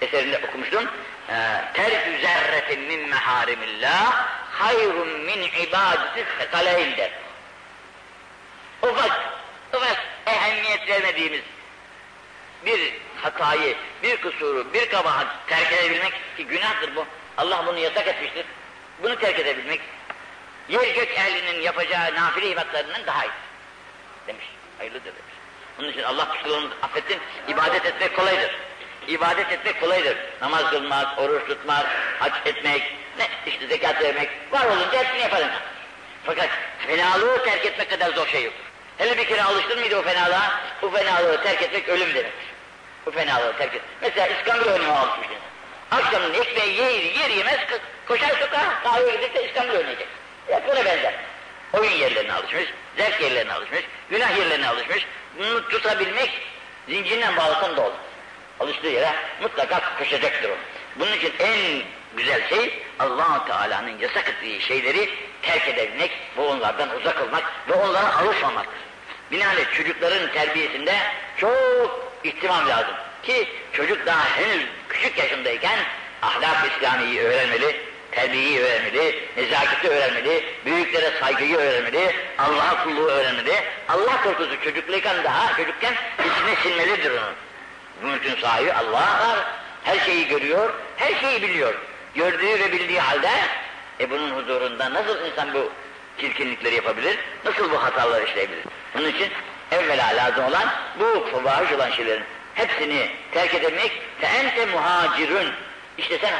eserinde okumuştum. Ee, terk zerretin min meharimillah hayrun min ibadeti sekaleyn der. Ufak, ufak ehemmiyet vermediğimiz bir hatayı, bir kusuru, bir kabahat terk edebilmek ki günahtır bu. Allah bunu yasak etmiştir. Bunu terk edebilmek yer gök ehlinin yapacağı nafile ibadetlerinin daha iyi demiş. Hayırlıdır demiş. Onun için Allah kusurlarımızı affetsin, ibadet etmek kolaydır. İbadet etmek kolaydır. Namaz kılmak, oruç tutmak, hac etmek, ne işte zekat vermek, var olunca hepsini yaparım. Fakat fenalığı terk etmek kadar zor şey yoktur. Hele bir kere alıştın mıydı o fenalığa? Bu fenalığı terk etmek ölüm demektir. Bu fenalığı terk et. Mesela İskambil oynamaya alışmışsın. Akşamın ekmeği yer, yer yemez, koşar sokağa, kahveye gidip de İskambil oynayacak. Buna benzer. Oyun yerlerine alışmış, zevk yerlerine alışmış, günah yerlerine alışmış. Bunu tutabilmek zincirle bağlasan da olur. Alıştığı yere mutlaka koşacaktır o. Bunun için en güzel şey allah Teala'nın yasak ettiği şeyleri terk edebilmek ve onlardan uzak olmak ve onlara alışmamak. Binaenaleyh çocukların terbiyesinde çok ihtimam lazım. Ki çocuk daha henüz küçük yaşındayken ahlak İslami'yi öğrenmeli, terbiyeyi öğrenmeli, nezaketi öğrenmeli, büyüklere saygıyı öğrenmeli, Allah'a kulluğu öğrenmeli. Allah korkusu çocukluyken daha çocukken içine sinmelidir onun. Mülkün sahibi Allah var. Her şeyi görüyor, her şeyi biliyor. Gördüğü ve bildiği halde e bunun huzurunda nasıl insan bu çirkinlikleri yapabilir? Nasıl bu hataları işleyebilir? Bunun için evvela lazım olan bu fahiş olan şeylerin hepsini terk edemek fe ente muhacirun. İşte sen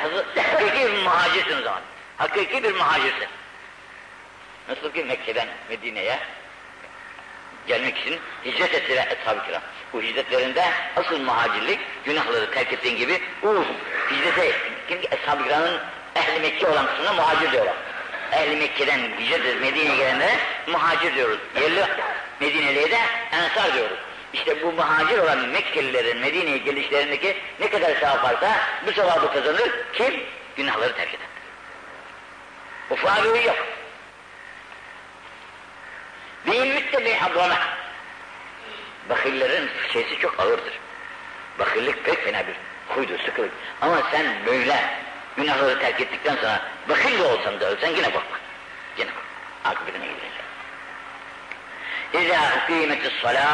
hakiki bir muhacirsin o zaman. Hakiki bir muhacirsin. Nasıl ki Mekke'den Medine'ye gelmek için hicret ettiler eshab-ı kiram. Bu hicretlerinde asıl muhacirlik günahları terk ettiğin gibi bu hicrete çünkü eshab-ı kiramın ehli Mekke olan kısmına muhacir diyorlar. Ehli Mekke'den hicret Medine'ye gelenlere muhacir diyoruz. Yerli Medine'liye de ensar diyoruz. İşte bu muhacir olan Mekkelilerin Medine'ye gelişlerindeki ne kadar sevap varsa bu sevabı kazanır. Kim? Günahları terk eden. Ufalığı yok. Değil müttebi habrana. Bakillerin şeysi çok ağırdır. Bakillik pek fena bir huydur, sıkılık. Ama sen böyle günahları terk ettikten sonra bakil de olsan da ölsen yine bakma. Yine bak. Akıbetine gidersin. İzâ ukîmetis salâ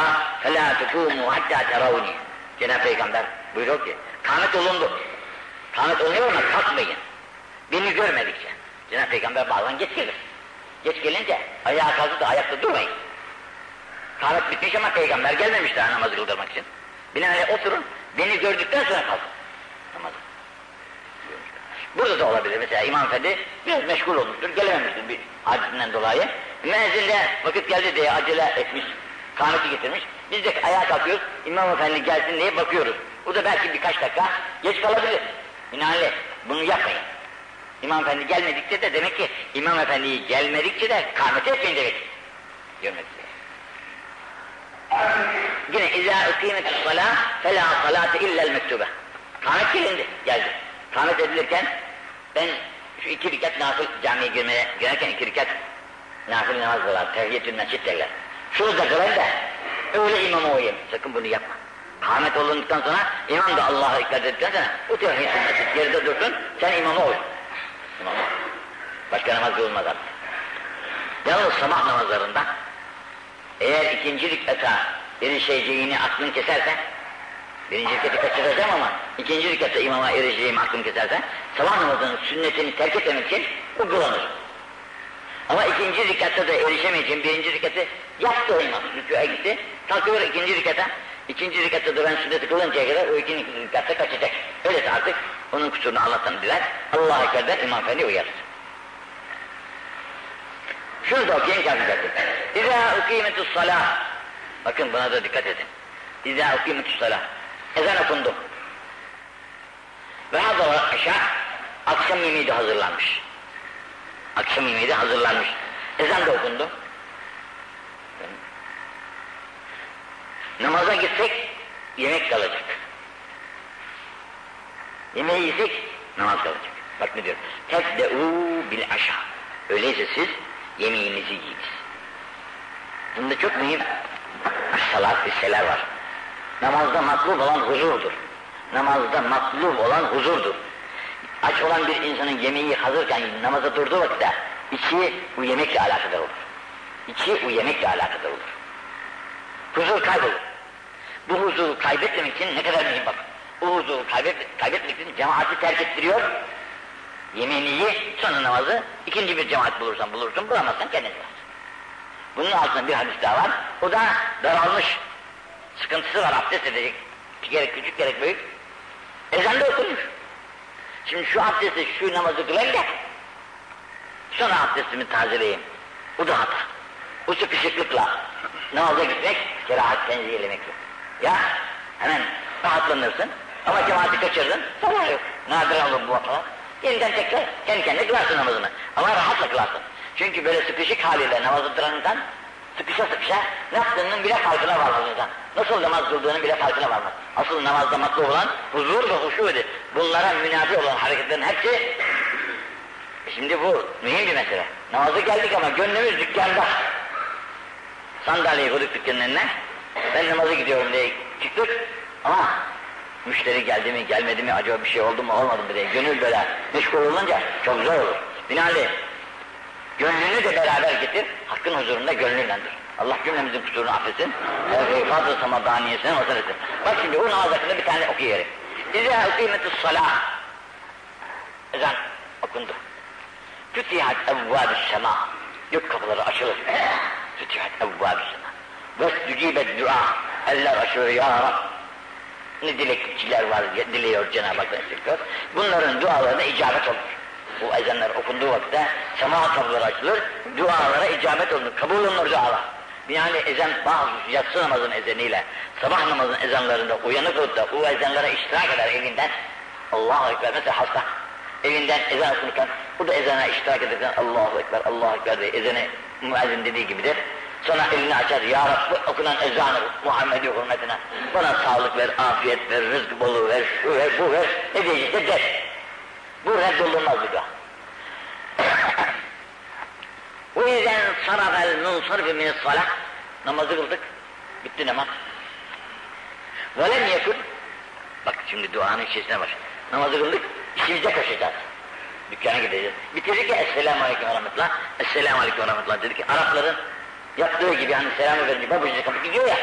felâ tukûmû hattâ teravni. Cenab-ı Peygamber buyuruyor ki, kâmet olundu. Kâmet oluyor ama kalkmayın. Beni görmedikçe. Cenab-ı Peygamber bazen geç gelir. Geç gelince ayağa kalkıp da ayakta durmayın. Kâmet bitmiş ama peygamber gelmemiş daha namazı kıldırmak için. Binaenaleyh oturun, beni gördükten sonra kalkın. Namazı. Burada da olabilir mesela İmam Efendi biraz meşgul olmuştur, gelememiştir bir acizinden dolayı. Müezzin vakit geldi diye acele etmiş, kâmeti getirmiş. Biz de ayağa kalkıyoruz, İmam Efendi gelsin diye bakıyoruz. Bu da belki birkaç dakika geç kalabilir. Binaenaleyh bunu yapmayın. İmam Efendi gelmedikçe de demek ki İmam Efendi'yi gelmedikçe de kâmeti etmeyin demek. Görmek üzere. Yine izâ ıkîmetis salâ felâ salâte illel mektube. Kâmet gelindi, geldi. Kâmet edilirken ben şu iki rekat nafil camiye girmeye girerken iki rekat nafil namaz kılar, tehiyyetül mescid derler. Şunu da kılayım da öyle imama uyuyayım. Sakın bunu yapma. Kâmet olunduktan sonra imam da Allah'a ikrar ettikten sonra o tehiyyetül mescid geride dursun, sen imama uy. İmama uy. Başka namaz kılınmaz artık. Yalnız sabah namazlarında eğer ikinci rükata erişeceğini aklın kesersen birinci rükatı kaçıracağım ama ikinci rekatta imama erişeceğim aklım keserse sabah namazının sünnetini terk etmemek için bu kullanır. Ama ikinci rekatta da erişemeyeceğim birinci rekatı yaptı o imam. Rükûya gitti. Kalkıyor ikinci rekata. İkinci rekatta da ben sünneti kılıncaya kadar o ikinci rekatta kaçacak. Öyleyse artık onun kusurunu Allah'tan diler. Allah'a ekber der İmam Efendi uyarır. Şunu da okuyayım kafiyacaktır. İzâ ukîmetü's salâh. Bakın buna da dikkat edin. İzâ ukîmetü's salâh. Ezan okundu. Ve hazır aşağı akşam yemeği de hazırlanmış. Akşam yemeği de hazırlanmış. Ezan da okundu. Namaza gitsek yemek kalacak. Yemeği yesek namaz kalacak. Bak ne diyor? Tebde'û bil aşağı. Öyleyse siz yemeğinizi yiyiniz. Bunda çok mühim salat hisseler var. Namazda matlub olan huzurdur. Namazda matlub olan huzurdur. Aç olan bir insanın yemeği hazırken namaza durduğu vakitte içi bu yemekle alakadar olur. İçi bu yemekle alakadar olur. Huzur kaybolur. Bu huzuru kaybetmemek için ne kadar mühim bak. Bu huzuru kaybet, kaybetmek için cemaati terk ettiriyor. Yemeğini ye, sonra namazı ikinci bir cemaat bulursan bulursun, bulamazsan kendin kılarsın. Bunun altında bir hadis daha var. O da daralmış. Sıkıntısı var, abdest edecek. Gerek küçük gerek büyük. Ezan da okunmuş. Şimdi şu abdesti, şu namazı kılayım da sonra abdestimi tazeleyeyim. O da hata. O sıkışıklıkla namaza gitmek, kerahat tenzihlemek yok. Ya hemen rahatlanırsın ama cemaati kaçırdın, sabah yok. Nadir olur bu falan. Yeniden tekrar kendi kendine kılarsın namazını. Ama rahatla kılarsın. Çünkü böyle sıkışık haliyle namazı duran insan sıkışa sıkışa ne yaptığının bile farkına varmaz insan. Nasıl namaz kıldığının bile farkına varmaz. Asıl namazda matlu olan huzur ve huşudur. Bunlara münafi olan hareketlerin hepsi Şimdi bu mühim bir mesele. Namazı geldik ama gönlümüz dükkanda. Sandalyeyi koyduk dükkanın önüne. Ben namaza gidiyorum diye çıktık ama müşteri geldi mi gelmedi mi acaba bir şey oldu mu olmadı mı diye gönül böyle meşgul olunca çok zor olur. Binaenaleyh gönlünü de beraber getir, hakkın huzurunda gönlünlendir. Allah cümlemizin kusurunu affetsin. Fazla sama daniyesine mazhar etsin. Bak şimdi bu namaz hakkında bir tane okuyayım. İzâ ukîmetü's salâh. Ezan okundu. Fütihat evvâbü's semâ. Gök kapıları açılır. Fütihat evvâbü's semâ. Ve dücibet dua. Eller açılır ya Rab. Ne dilekçiler var, diliyor Cenab-ı Hak destekliyor. Bunların dualarına icabet olur. Bu ezanlar okunduğu vakitte sema kapıları açılır, dualara icabet olur, kabul olunur dualar. Yani ezan bazı yatsı namazın ezeniyle sabah namazın ezanlarında uyanık olup da o ezanlara iştirak eder evinden. Allahu Ekber mesela hasta. Evinden ezan okunurken o da ezana iştirak ederken Allahu Ekber, Allahu Ekber diye ezanı müezzin dediği gibidir. Sonra elini açar, Ya Rabbi okunan ezanı Muhammed'i hürmetine bana sağlık ver, afiyet ver, rızk bolu ver, şu ver, bu ver, ne diyecekse der. Bu reddolunmaz bir dua. O yüzden sarafel munsarfi min salah namazı kıldık. Bitti namaz. Velem yekun bak şimdi duanın içerisine baş. Namazı kıldık, işimize koşacağız. Dükkana gideceğiz. Bitirdik ya Esselamu Aleyküm ve Rahmetullah. Esselamu Aleyküm ve Rahmetullah dedik ki Arapların yaptığı gibi hani selamı verince babucu kapı gidiyor ya.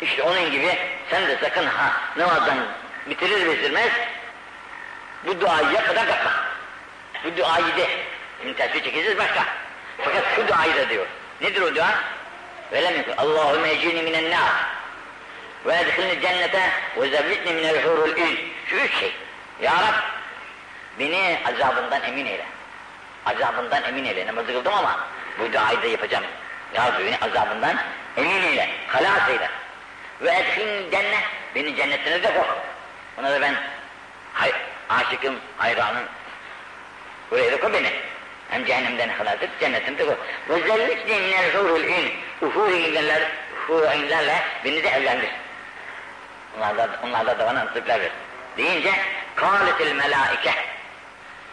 İşte onun gibi sen de sakın ha namazdan bitirir bitirmez bu duayı yapmadan kalkma. Bu duayı de. Şimdi tesbih çekeceğiz başka. Fakat şu duayı da diyor. Nedir o dua? Velem yekun. Allahümme ecini minen nar. Ve edhilni cennete ve zevvitni minel hurul il. Şu üç şey. Ya Rab beni azabından emin eyle. Azabından emin eyle. Namazı kıldım ama bu duayı da yapacağım. Ya Rabbi beni azabından emin eyle. Halas eyle. Ve edhilni cennet. Beni cennetine de koy. Ona da ben hay, aşıkım, hayranım. Buraya da koy beni. Hem cehennemden halas et, cennetimde koy. Ve zellitni minel hurul in. Uhur inlerler, uhur inlerle beni de evlendir. Onlarda, onlarda da bana nasipler ver. Deyince, kâletil melâike.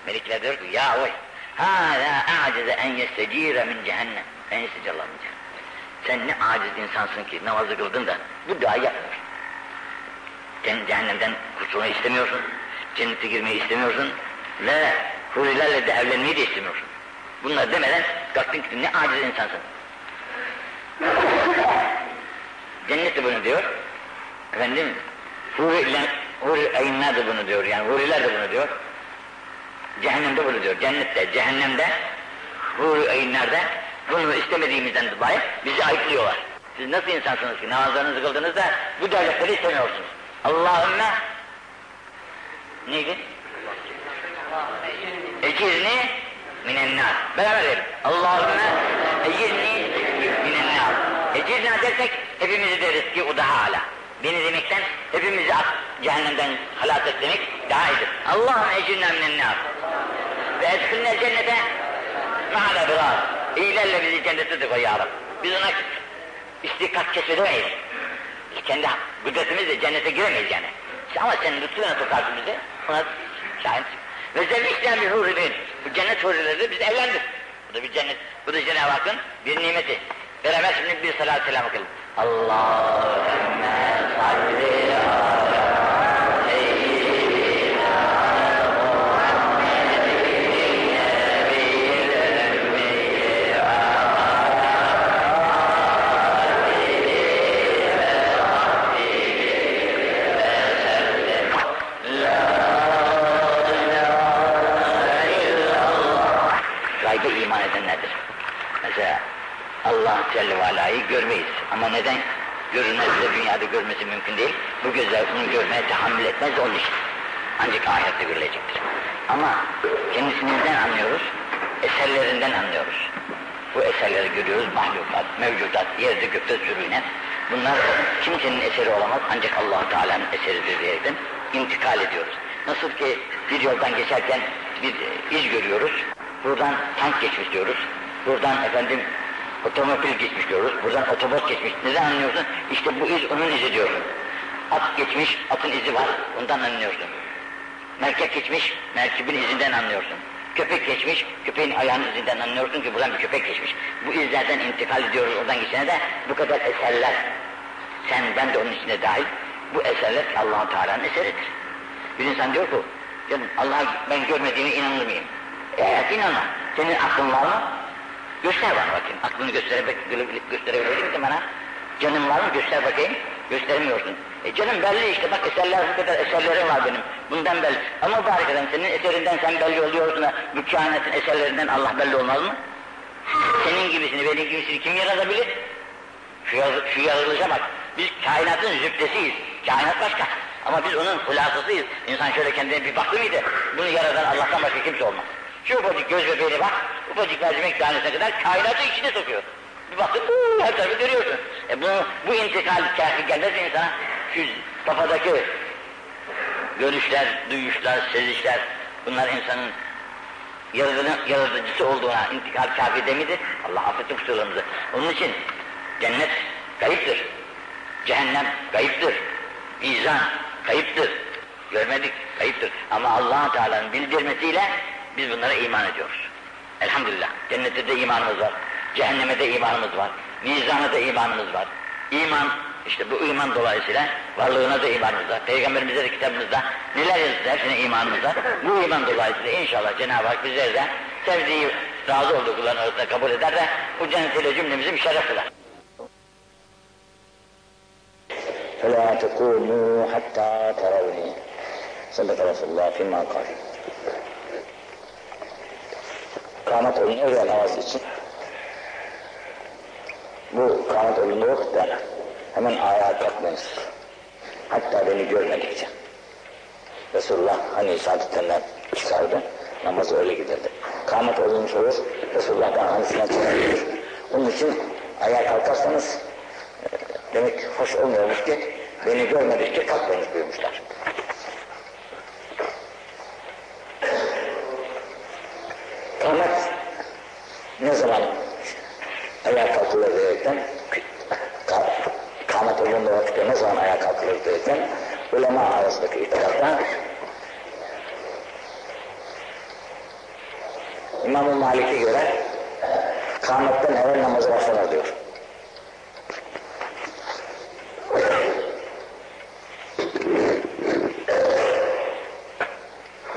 Melekler diyor ki, ya oy, hâlâ a'cize en yestecîre min cehennem. En yestecallah min cehennem. Sen ne aciz insansın ki namazı kıldın da bu duayı yapmıyorsun. Sen cehennemden kurtulmayı istemiyorsun, cennete girmeyi istemiyorsun ve hurilerle de evlenmeyi de istemiyorsun. Bunlar demeden kalktın gittin ne aciz insansın. Cennet de bunu diyor. Efendim huriler Huri ayinler de bunu diyor yani huriler de bunu diyor. Cehennemde bunu diyor. Cennette, cehennemde, huri ayinlerde bunu istemediğimizden dolayı bizi ayıplıyorlar. Siz nasıl insansınız ki namazlarınızı kıldınız bu devletleri istemiyorsunuz. Allahümme neydi? Ecirni minennar. Beraber diyelim. Allahümme ecirni minennar. Ecirna dersek hepimizi de rızkı o daha hala. Beni demekten hepimizi at cehennemden halat et demek daha iyidir. Allahümme ecirna minennar. Ve edkilne cennete ma'ale biraz. İyilerle bizi cennete de koy ya. Biz ona istikat kesedemeyiz. Biz kendi kudretimizle cennete giremeyiz yani. Ama sen lütfuna tutarsın bizi. Ona şahit. Ve zevkler bir hurilerin. Bu cennet hurileri biz evlendik. Bu da bir cennet. Bu da Cenab-ı Hakk'ın bir nimeti. Beraber şimdi bir salat selam kılın. Allahümme salli ala seyyidina Muhammedin nebiyil ümmiyi ve Gaybe iman edenlerdir. Mesela Allah Celle ve Ala'yı görmeyiz. Ama neden? Görünmezse dünyada görmesi mümkün değil. Bu gözler bunu görmeye tahammül etmez onun için. Ancak ahirette görülecektir. Ama kendisinden anlıyoruz, eserlerinden anlıyoruz. Bu eserleri görüyoruz, mahlukat, mevcudat, yerde gökte sürünen. Bunlar kimsenin eseri olamaz ancak allah Teala'nın eseridir diyerekten intikal ediyoruz. Nasıl ki bir yoldan geçerken bir iz görüyoruz, buradan tank geçmiş diyoruz, buradan efendim otomobil geçmiş diyoruz, buradan otobüs geçmiş. Neden anlıyorsun? İşte bu iz onun izi diyorsun. At geçmiş, atın izi var, ondan anlıyorsun. Merkep geçmiş, merkebin izinden anlıyorsun. Köpek geçmiş, köpeğin ayağının izinden anlıyorsun ki buradan bir köpek geçmiş. Bu izlerden intikal ediyoruz oradan geçene de bu kadar eserler. Sen, ben de onun içine dahil. Bu eserler allah Teala'nın eseridir. Bir insan diyor ki, canım Allah ben görmediğime inanır mıyım? Evet inanma. Senin aklın var mı? Göster bana bakayım. Aklını gösterebilir, gösterebilir misin bana? Canım var mı? Göster bakayım. Göstermiyorsun. E canım belli işte bak eserler bu kadar eserlerim var benim. Bundan belli. Ama bari adam senin eserinden sen belli oluyorsun da kainatın eserlerinden Allah belli olmaz mı? Senin gibisini, benim gibisini kim yaratabilir? Şu, şu yaratılışa bak. Biz kainatın zübdesiyiz. Kainat başka. Ama biz onun hulasısıyız. İnsan şöyle kendine bir baktı mıydı? Bunu yaratan Allah'tan başka kimse olmaz. Şu ufacık göz bebeğine bak, ufacık mercimek tanesine kadar kainatı içine sokuyor. Bir baktın, bu her tarafı görüyorsun. E bu, bu intikal kafi gelmez mi insana? Şu kafadaki görüşler, duyuşlar, sezişler, bunlar insanın yaratıcısı olduğuna intikal kafi de midir? Allah affetsin kusurlarımızı. Onun için cennet kayıptır. Cehennem kayıptır. Mizan kayıptır. Görmedik, kayıptır. Ama allah Teala'nın bildirmesiyle biz bunlara iman ediyoruz. Elhamdülillah. Cennette de imanımız var. Cehenneme de imanımız var. Mizana da imanımız var. İman, işte bu iman dolayısıyla varlığına da imanımız var. Peygamberimize de kitabımızda neler yazdı hepsine imanımız var. Bu iman dolayısıyla inşallah Cenab-ı Hak bizleri de sevdiği, razı olduğu kulların arasında kabul eder de bu cennetiyle cümlemizi müşerref kılar. فلا تقوموا حتى تروني صدق رسول الله فيما قال Kâhmet olun özel havası için bu kâhmet olunduğu vakitte hemen ayağa kalkmayız. Hatta beni görmedikçe. Resulullah hani saadetlerinden çıkardı, namazı öyle giderdi. Kâhmet olunmuş olur, Resulullah'tan hanısına çıkartıyor. Onun için ayağa kalkarsanız demek hoş olmuyormuş ki beni görmedikçe kalkmayınız buyurmuşlar. Kâhmet ne zaman ayağa kalkılır diyerekten olunduğu vakitte ne zaman ayağa kalkılır diyerekten ulema arasındaki itikatta İmam-ı Malik'e göre kâhmetten evvel namazı başlanır diyor.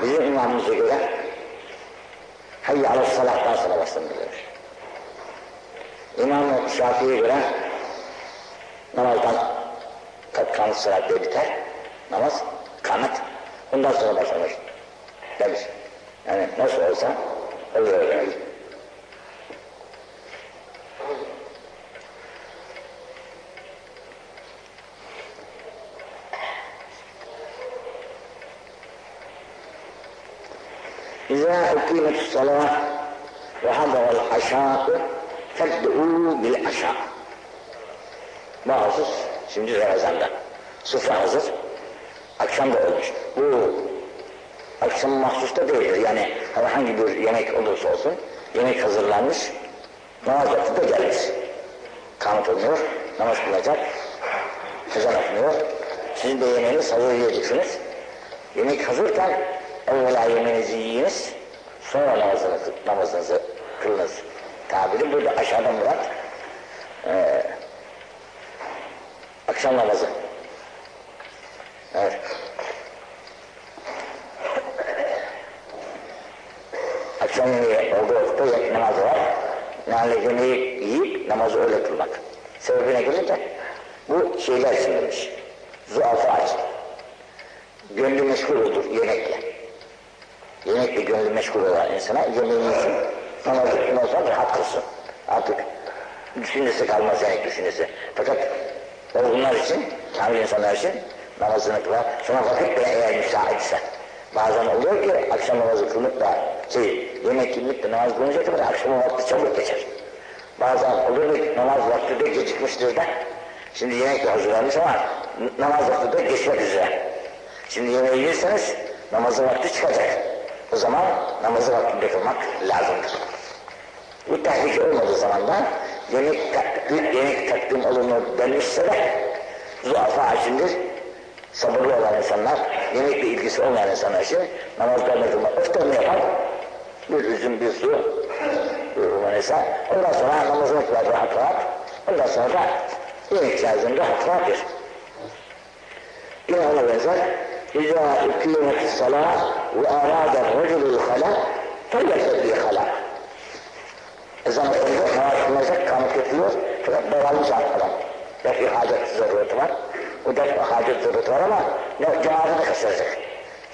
Bizim imamımıza göre hayy ala salahtan sonra başlanır demiş. İmam-ı Şafii'ye göre namazdan kat kamus salat diye biter. Namaz istikamet. Ondan sonra başlanır. Demiş. Yani nasıl olsa oluyor demek. إذا أقيمت الصلاة وحضر العشاء فابدؤوا بالعشاء Mahsus şimdi Ramazan'da. Sufra hazır. Akşam da olmuş. Bu akşam mahsus da değildir. Yani herhangi bir yemek olursa olsun yemek hazırlanmış. Namaz vakti de gelmiş. Kanıt oluyor. Namaz kılacak. Ezan okunuyor. Sizin de yemeğiniz hazır yiyeceksiniz. Yemek hazırken evvela yemeğinizi yiyiniz. Sonra namazınızı, namazınızı kılınız. Tabiri burada aşağıda murat. Ee, akşam namazı. Yemeği olduğu vakitte namazı var. Yemeği yiyip namazı öyle kılmak. Sebebine gelince bu şeyler için demiş. Zuafa için. Gönlü meşgul olur yemekle. Yemekle gönlü meşgul olan insana yemeğini yesin. Namazı kılmaz sonra rahat kılsın. Artık düşüncesi kalmaz yemek düşüncesi. Fakat bunlar için, kamil insanlar için namazını kılar. Sonra vakit de eğer müsaitse. Bazen oluyor ki akşam namazı kılınıp da şey, yemek de namaz kılınacak kadar akşam vakti çabuk geçer. Bazen olur ki namaz vakti de gecikmiştir de şimdi yemek de hazırlanmış ama namaz vakti de geçmek üzere. Şimdi yemeği yerseniz namazın vakti çıkacak. O zaman namazı vaktinde kılmak lazımdır. Bu tehlike olmadığı zaman da yemek takdim, yemek takdim olunur denmişse de zuafa içindir. Sabırlı olan insanlar, yemekle ilgisi olmayan insanlar için namazlarını kılmak, öftarını yapar, bir üzüm bir su uygulanırsa ondan sonra namazı kılacak rahat rahat ondan sonra da yemek içerisinde rahat rahat yer. Yine ona benzer İzâ ikîmet salâ ve arâder racülül halâ fellefet bir halâ Ezan okundu, namaz kılınacak, kanıt yapılıyor. Fakat devamlı şart falan. Belki hacet zarureti var. Bu da hacet zarureti var ama ne, cemaati de kaçıracak.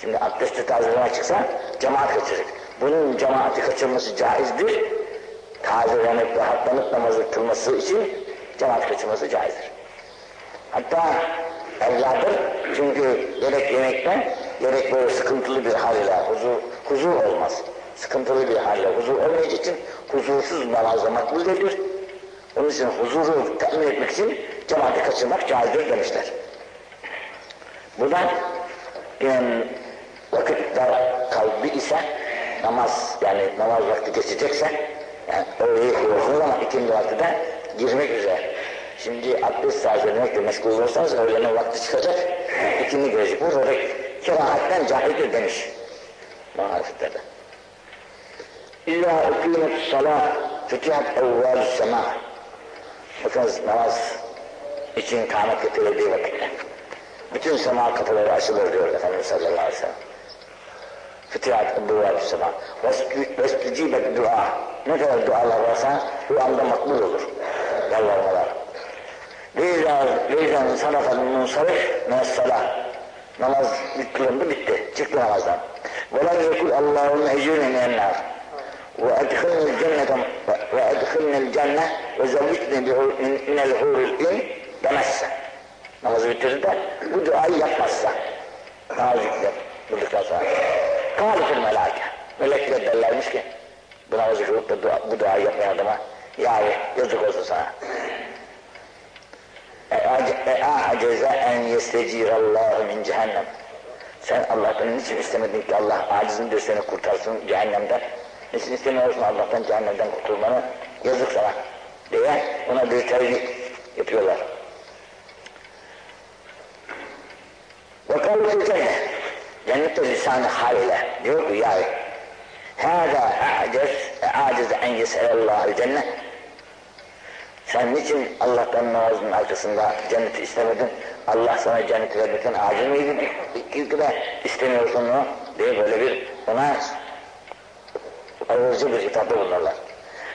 Şimdi abdesti tazelemek çıksa cemaat kaçıracak. Bunun cemaati kaçırması caizdir. Tazelenip, rahatlanıp namazı kılması için cemaat kaçırması caizdir. Hatta evladır çünkü gerek yemekten gerek böyle sıkıntılı bir hal ile huzur, huzur olmaz. Sıkıntılı bir halle huzur olmayacağı için huzursuz namazda makbul değildir. Onun için huzuru temin etmek için cemaati kaçırmak caizdir demişler. Buradan yine vakit dar kalbi ise namaz yani namaz vakti geçecekse yani öğleyi kılıyorsunuz ama ikinci vakti de girmek üzere. Şimdi abdest tazelemekle meşgul olursanız öğlenin vakti çıkacak, ikindi gelecek. Burada da kerahatten cahildir demiş. Marifetlerde. İlla ukimet salah fütihat evvel sema. Bakınız namaz için kâmet getirildiği vakitte. Bütün sema kapıları açılır diyor Efendimiz sallallahu aleyhi ve sellem. Fıtrat Ebu Aleyhisselam. Vestücibe dua. Ne kadar dualar varsa bu anda makbul olur. Yalvarmalar. Leyza'nın sadakanın munsarif messala. Namaz kılındı bitti. Çıktı namazdan. Ve la yekul Allahümme ecrüne minennar. Ve edhilnil cennete ve edhilnil cenne ve zevvitni minel hurul in demezse. Namazı bitirir de bu duayı yapmazsa. Namazı bitirir. Bulduktan sonra. Kâlifil melâke. Melekler derlermiş ki bu namazı kılıp da dua, bu duayı yapmayan adama yahu yazık olsun sana. اَعَجَزَ اَنْ يَسْتَجِيرَ اللّٰهُ مِنْ cehennem. Sen Allah'tan niçin istemedin ki Allah acizinde seni kurtarsın cehennemden? Niçin istemiyorsun Allah'tan cehennemden kurtulmanı? Yazık sana diye ona bir terlik yapıyorlar. وَقَالُوا فِي الْجَنَّةِ Cennette lisan-ı haliyle diyor ki ya هَذَا اَعْجَزْ اَعْجَزَ اَنْ يَسْأَلَ اللّٰهُ الْجَنَّةِ sen niçin Allah'tan namazın arkasında cenneti istemedin? Allah sana cenneti vermekten acil miydin? İlk de istemiyorsun mu? diye böyle bir ona ağırcı bir hitapta bulunurlar.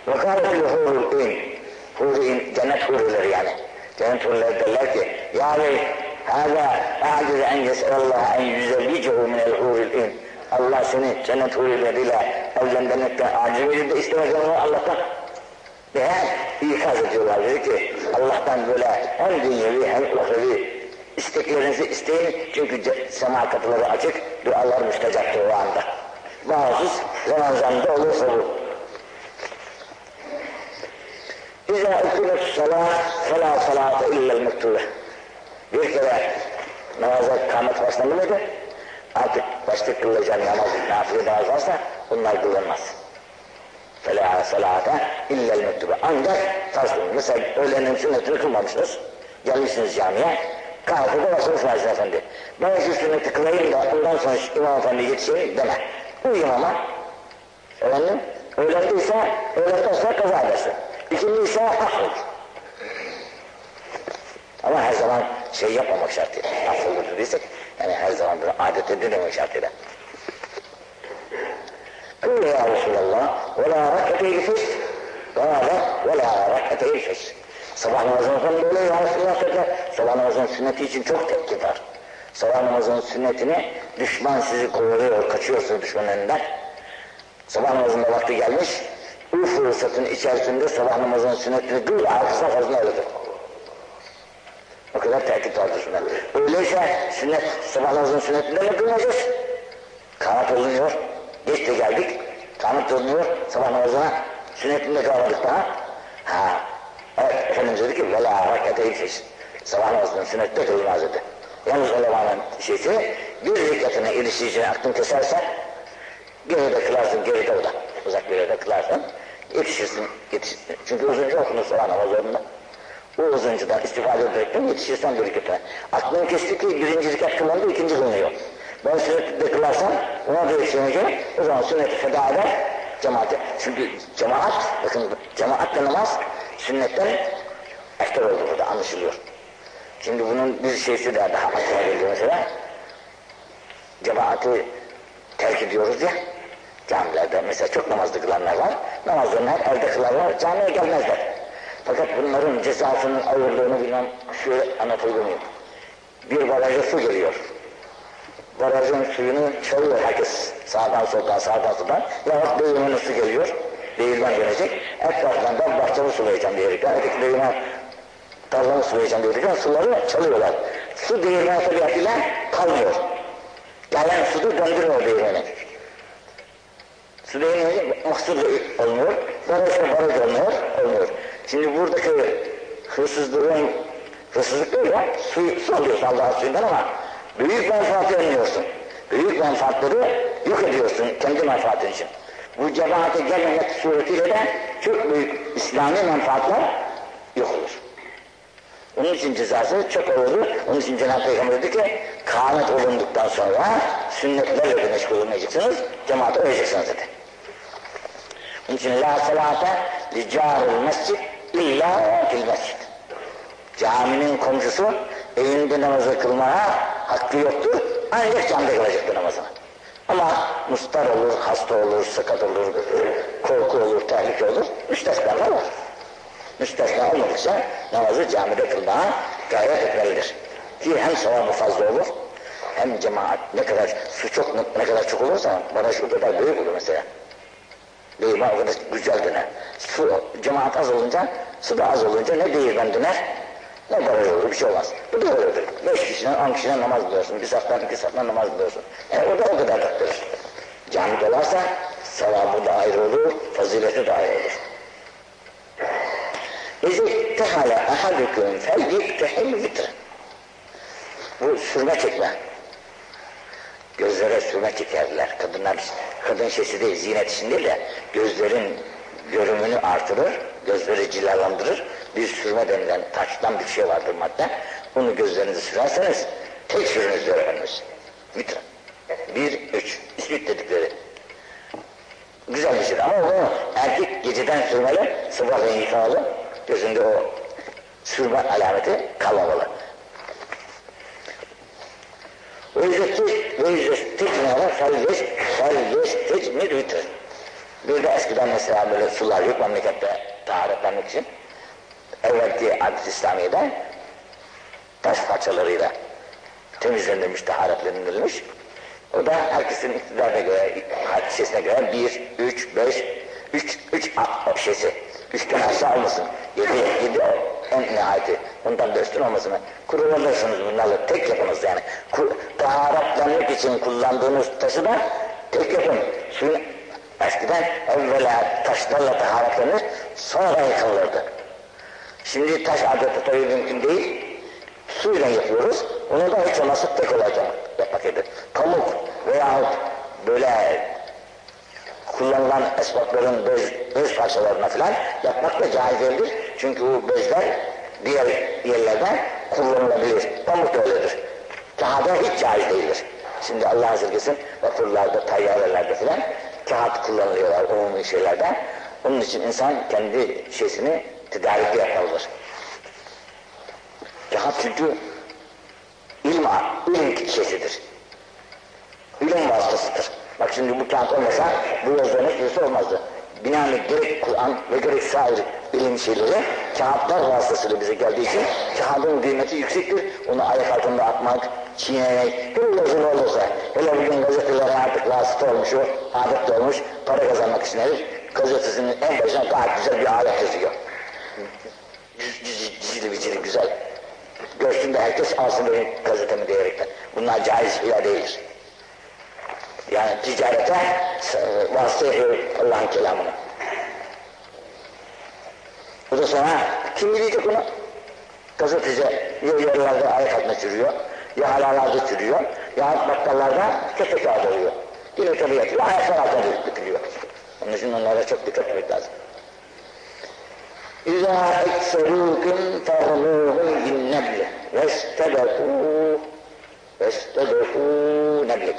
Ve kâletil hurul in. Hurul in, cennet hurileri yani. Cennet hurileri derler ki, ya Bey, Hâzâ a'ciz en yes'allah en yüzevvicehu minel huril in. Allah seni cennet hurileriyle evlendirmekten aciz verir de istemez onu Allah'tan. Ve ikaz ediyorlar dedi ki Allah'tan böyle hem dünyevi hem uhrevi isteklerinizi isteyin çünkü sema kapıları açık dualar müstecaptır o anda. Mahsus Ramazan'da olursa bu. İzâ ukûlet salâh felâ salâte illel mektûbe. Bir kere namaza kâmet başlandı mıydı? Artık başta kılacağın namaz, nafile namaz varsa bunlar kılınmaz. فَلَا صَلَاةَ اِلَّا الْمَكْتُبَ Ancak farz kılın. Mesela öğlenin sünnetini kılmamışsınız. Gelmişsiniz camiye. Kahvede basınız Nazım Efendi. Ben şu sünneti kılayım da ondan sonra İmam Efendi yetişeyim deme. Bu imama efendim öğlendiyse öğlenden sonra kaza edersin. İkinci ise affol. Ama her zaman şey yapmamak şartıyla. Affolur dediysek yani her zaman bunu adet edilemek şartıyla. قل يا رسول الله ولا ركعتي الفجر قال ولا ركعتي الفجر Sabah namazının sonunda öyle ya Resulullah dediler. Sabah namazının sünneti için çok tepki var. Sabah namazının sünnetini düşman sizi kovalıyor, kaçıyorsunuz düşmanın önünden. Sabah namazında vakti gelmiş, bu fırsatın içerisinde sabah namazının sünnetini kıl, arkasına fazla öyledir. O kadar tehdit vardır sünnet. Öyleyse sünnet, sabah namazının sünnetinde mi kılmayacağız? Kanat olunuyor, geç de geldik, kanat olunuyor, sabah namazına sünnetinde kalmadık daha. Ha, evet, Efendimiz dedi ki, vela harekete ilfiş. Sabah namazının sünnette kılmaz dedi. Yalnız ulemanın şeysi, bir rekatına ilişkiyeceğine aklını kesersen, geride kılarsın, geride o da. Uzak bir yerde kılarsın, yetişirsin, yetiş, çünkü uzunca okunur sabah namazlarında. O uzuncudan istifade ederekten yetişirsen bir rekatına. Aklını kesti ki birinci rekat kılındı, ikinci kılınıyor. Ben sünneti de kılarsam ona da yetişemeyeceğim. O zaman sünneti feda eder cemaate. Çünkü cemaat, bakın cemaatle namaz sünnetten ekter oldu burada anlaşılıyor. Şimdi bunun bir şeysi de daha aklıma geliyor mesela. Cemaati terk ediyoruz ya. Camilerde mesela çok namazlı kılanlar var. Namazlarını hep evde kılarlar, camiye gelmezler. Fakat bunların cezasının ağırlığını bilmem şöyle anlatabilir miyim? Bir baraja su geliyor. Barajın suyunu çalıyor herkes. Sağdan soldan sağdan soldan. Yahut değirmenin su geliyor. Değirmen dönecek etrafından da bahçemi sulayacağım diyerekten öteki değirmen tarlamı sulayacağım diyerekten suları çalıyorlar. Su değirmen tabiatıyla kalmıyor. Gelen su da döndürmüyor değirmeni su değirmeni mahsul olmuyor. Barajda baraj olmuyor olmuyor şimdi buradaki hırsızlığın hırsızlık değil ya su, su alıyorsun Allah'ın suyundan ama Büyük menfaati önlüyorsun. Büyük menfaatleri yok ediyorsun kendi menfaatin için. Bu cemaate gelmemek suretiyle de çok büyük İslami menfaatler yok olur. Onun için cezası çok olur. Onun için Cenab-ı Peygamber dedi ki kâhmet olunduktan sonra sünnetlerle de meşgul olmayacaksınız, cemaate öyleyeceksiniz dedi. Onun için la salate li caril mescid illa fil. Caminin komşusu evinde namazı kılmaya hakkı yoktur. Ancak camda kılacaktır namazını. Ama mustar olur, hasta olur, sakat olur, korku olur, tehlike olur. Müstesnalar var. Müstesna olmadıkça namazı camide kılmaya gayret etmelidir. Ki hem sevabı fazla olur, hem cemaat ne kadar su çok ne kadar çok olursa baraj o kadar büyük olur mesela. Değirmen o kadar güzel döner. Su, cemaat az olunca, su da az olunca ne değirmen döner, ne baraj olur, bir şey olmaz. Bu da öyledir. Beş kişiden, on kişiden namaz kılıyorsun, bir saftan, iki saftan namaz kılıyorsun. Yani o da o kadar takdir. Cami dolarsa sevabı da ayrı olur, fazileti de ayrı olur. İzi tehale ahadüküm fel yiktehil vitr. Bu sürme çekme. Gözlere sürme çekerler. Kadınlar, kadın şeysi değil, zinet için değil de gözlerin görümünü artırır, gözleri cilalandırır. Bir sürme denilen taştan bir şey vardır madde. Bunu gözlerinize sürerseniz tek sürünüz Efendimiz. Vitr. Bir, üç. İsmit dedikleri. Güzel bir şey ama bunu erkek geceden sürmeli, sabahleyin yıkamalı. Gözünde o sürme alameti kalmamalı. Ve yüzeti ve yüzestiknara felyesticmir vitr. Bir de eskiden mesela böyle sular yok memlekette taharetlenmek için. Evvelki adet İslamiye'de taş parçalarıyla temizlenilmiş, taharetlendirilmiş. O da herkesin iktidarına göre, hadisesine göre bir, üç, beş, üç, üç a- şeysi. Üçten aşağı olmasın. Yedi, yedi en nihayeti. Bundan da üstün olmasın. Kurulanırsınız bunlarla. Tek yapınız yani. Ku, taharetlenmek için kullandığınız taşı da tek yapın. Suyun eskiden evvela taşlarla taharetlenir, sonra yıkılırdı. Şimdi taş adeta tabii mümkün değil. Suyla yapıyoruz. Onu da hiç olmazsa tek olacak yapmak gerekir. Pamuk veyahut böyle kullanılan esbapların bez, bez parçalarına falan yapmak da caiz değildir. Çünkü bu bezler diğer yerlerden kullanılabilir. Pamuk da öyledir. Kağıda hiç caiz değildir. Şimdi Allah hazırlasın vapurlarda, tayyarelerde falan kağıt kullanılıyorlar umumi şeylerden. Onun için insan kendi şeysini tedarikli yapmalıdır. Kağıt çünkü ilim, ilim şeysidir. İlim vasıtasıdır. Bak şimdi bu kağıt olmasa bu yazıların hiçbirisi olmazdı. Binaenli gerek Kur'an ve gerek sair ilim şeyleri kağıtlar vasıtasıyla bize geldiği için kağıdın kıymeti yüksektir. Onu ayak altında atmak, çiğnemek, bir yazılı olursa, hele bugün gazetelere artık vasıta olmuş o, adet de olmuş, para kazanmak için herif, gazetesinin en başına gayet güzel bir ayet yazıyor. Cizili bicili güzel. Görsün de herkes alsın benim gazetemi diyerekten. Bunlar caiz şeyler değildir. Yani ticarete e, vasıta Allah'ın kelamını. Bu da sonra kim bilecek onu? Gazeteci ya yerlerde ayak altına çürüyor, ya halalarda çürüyor, ya bakkallarda köpek ağdırıyor. Yine tabi yatıyor, ayaklar altına dökülüyor. Onun için onlara çok dikkat etmek lazım. İzâ ekserûküm fahmûhum binnebli vestedekû vestedekû neblik.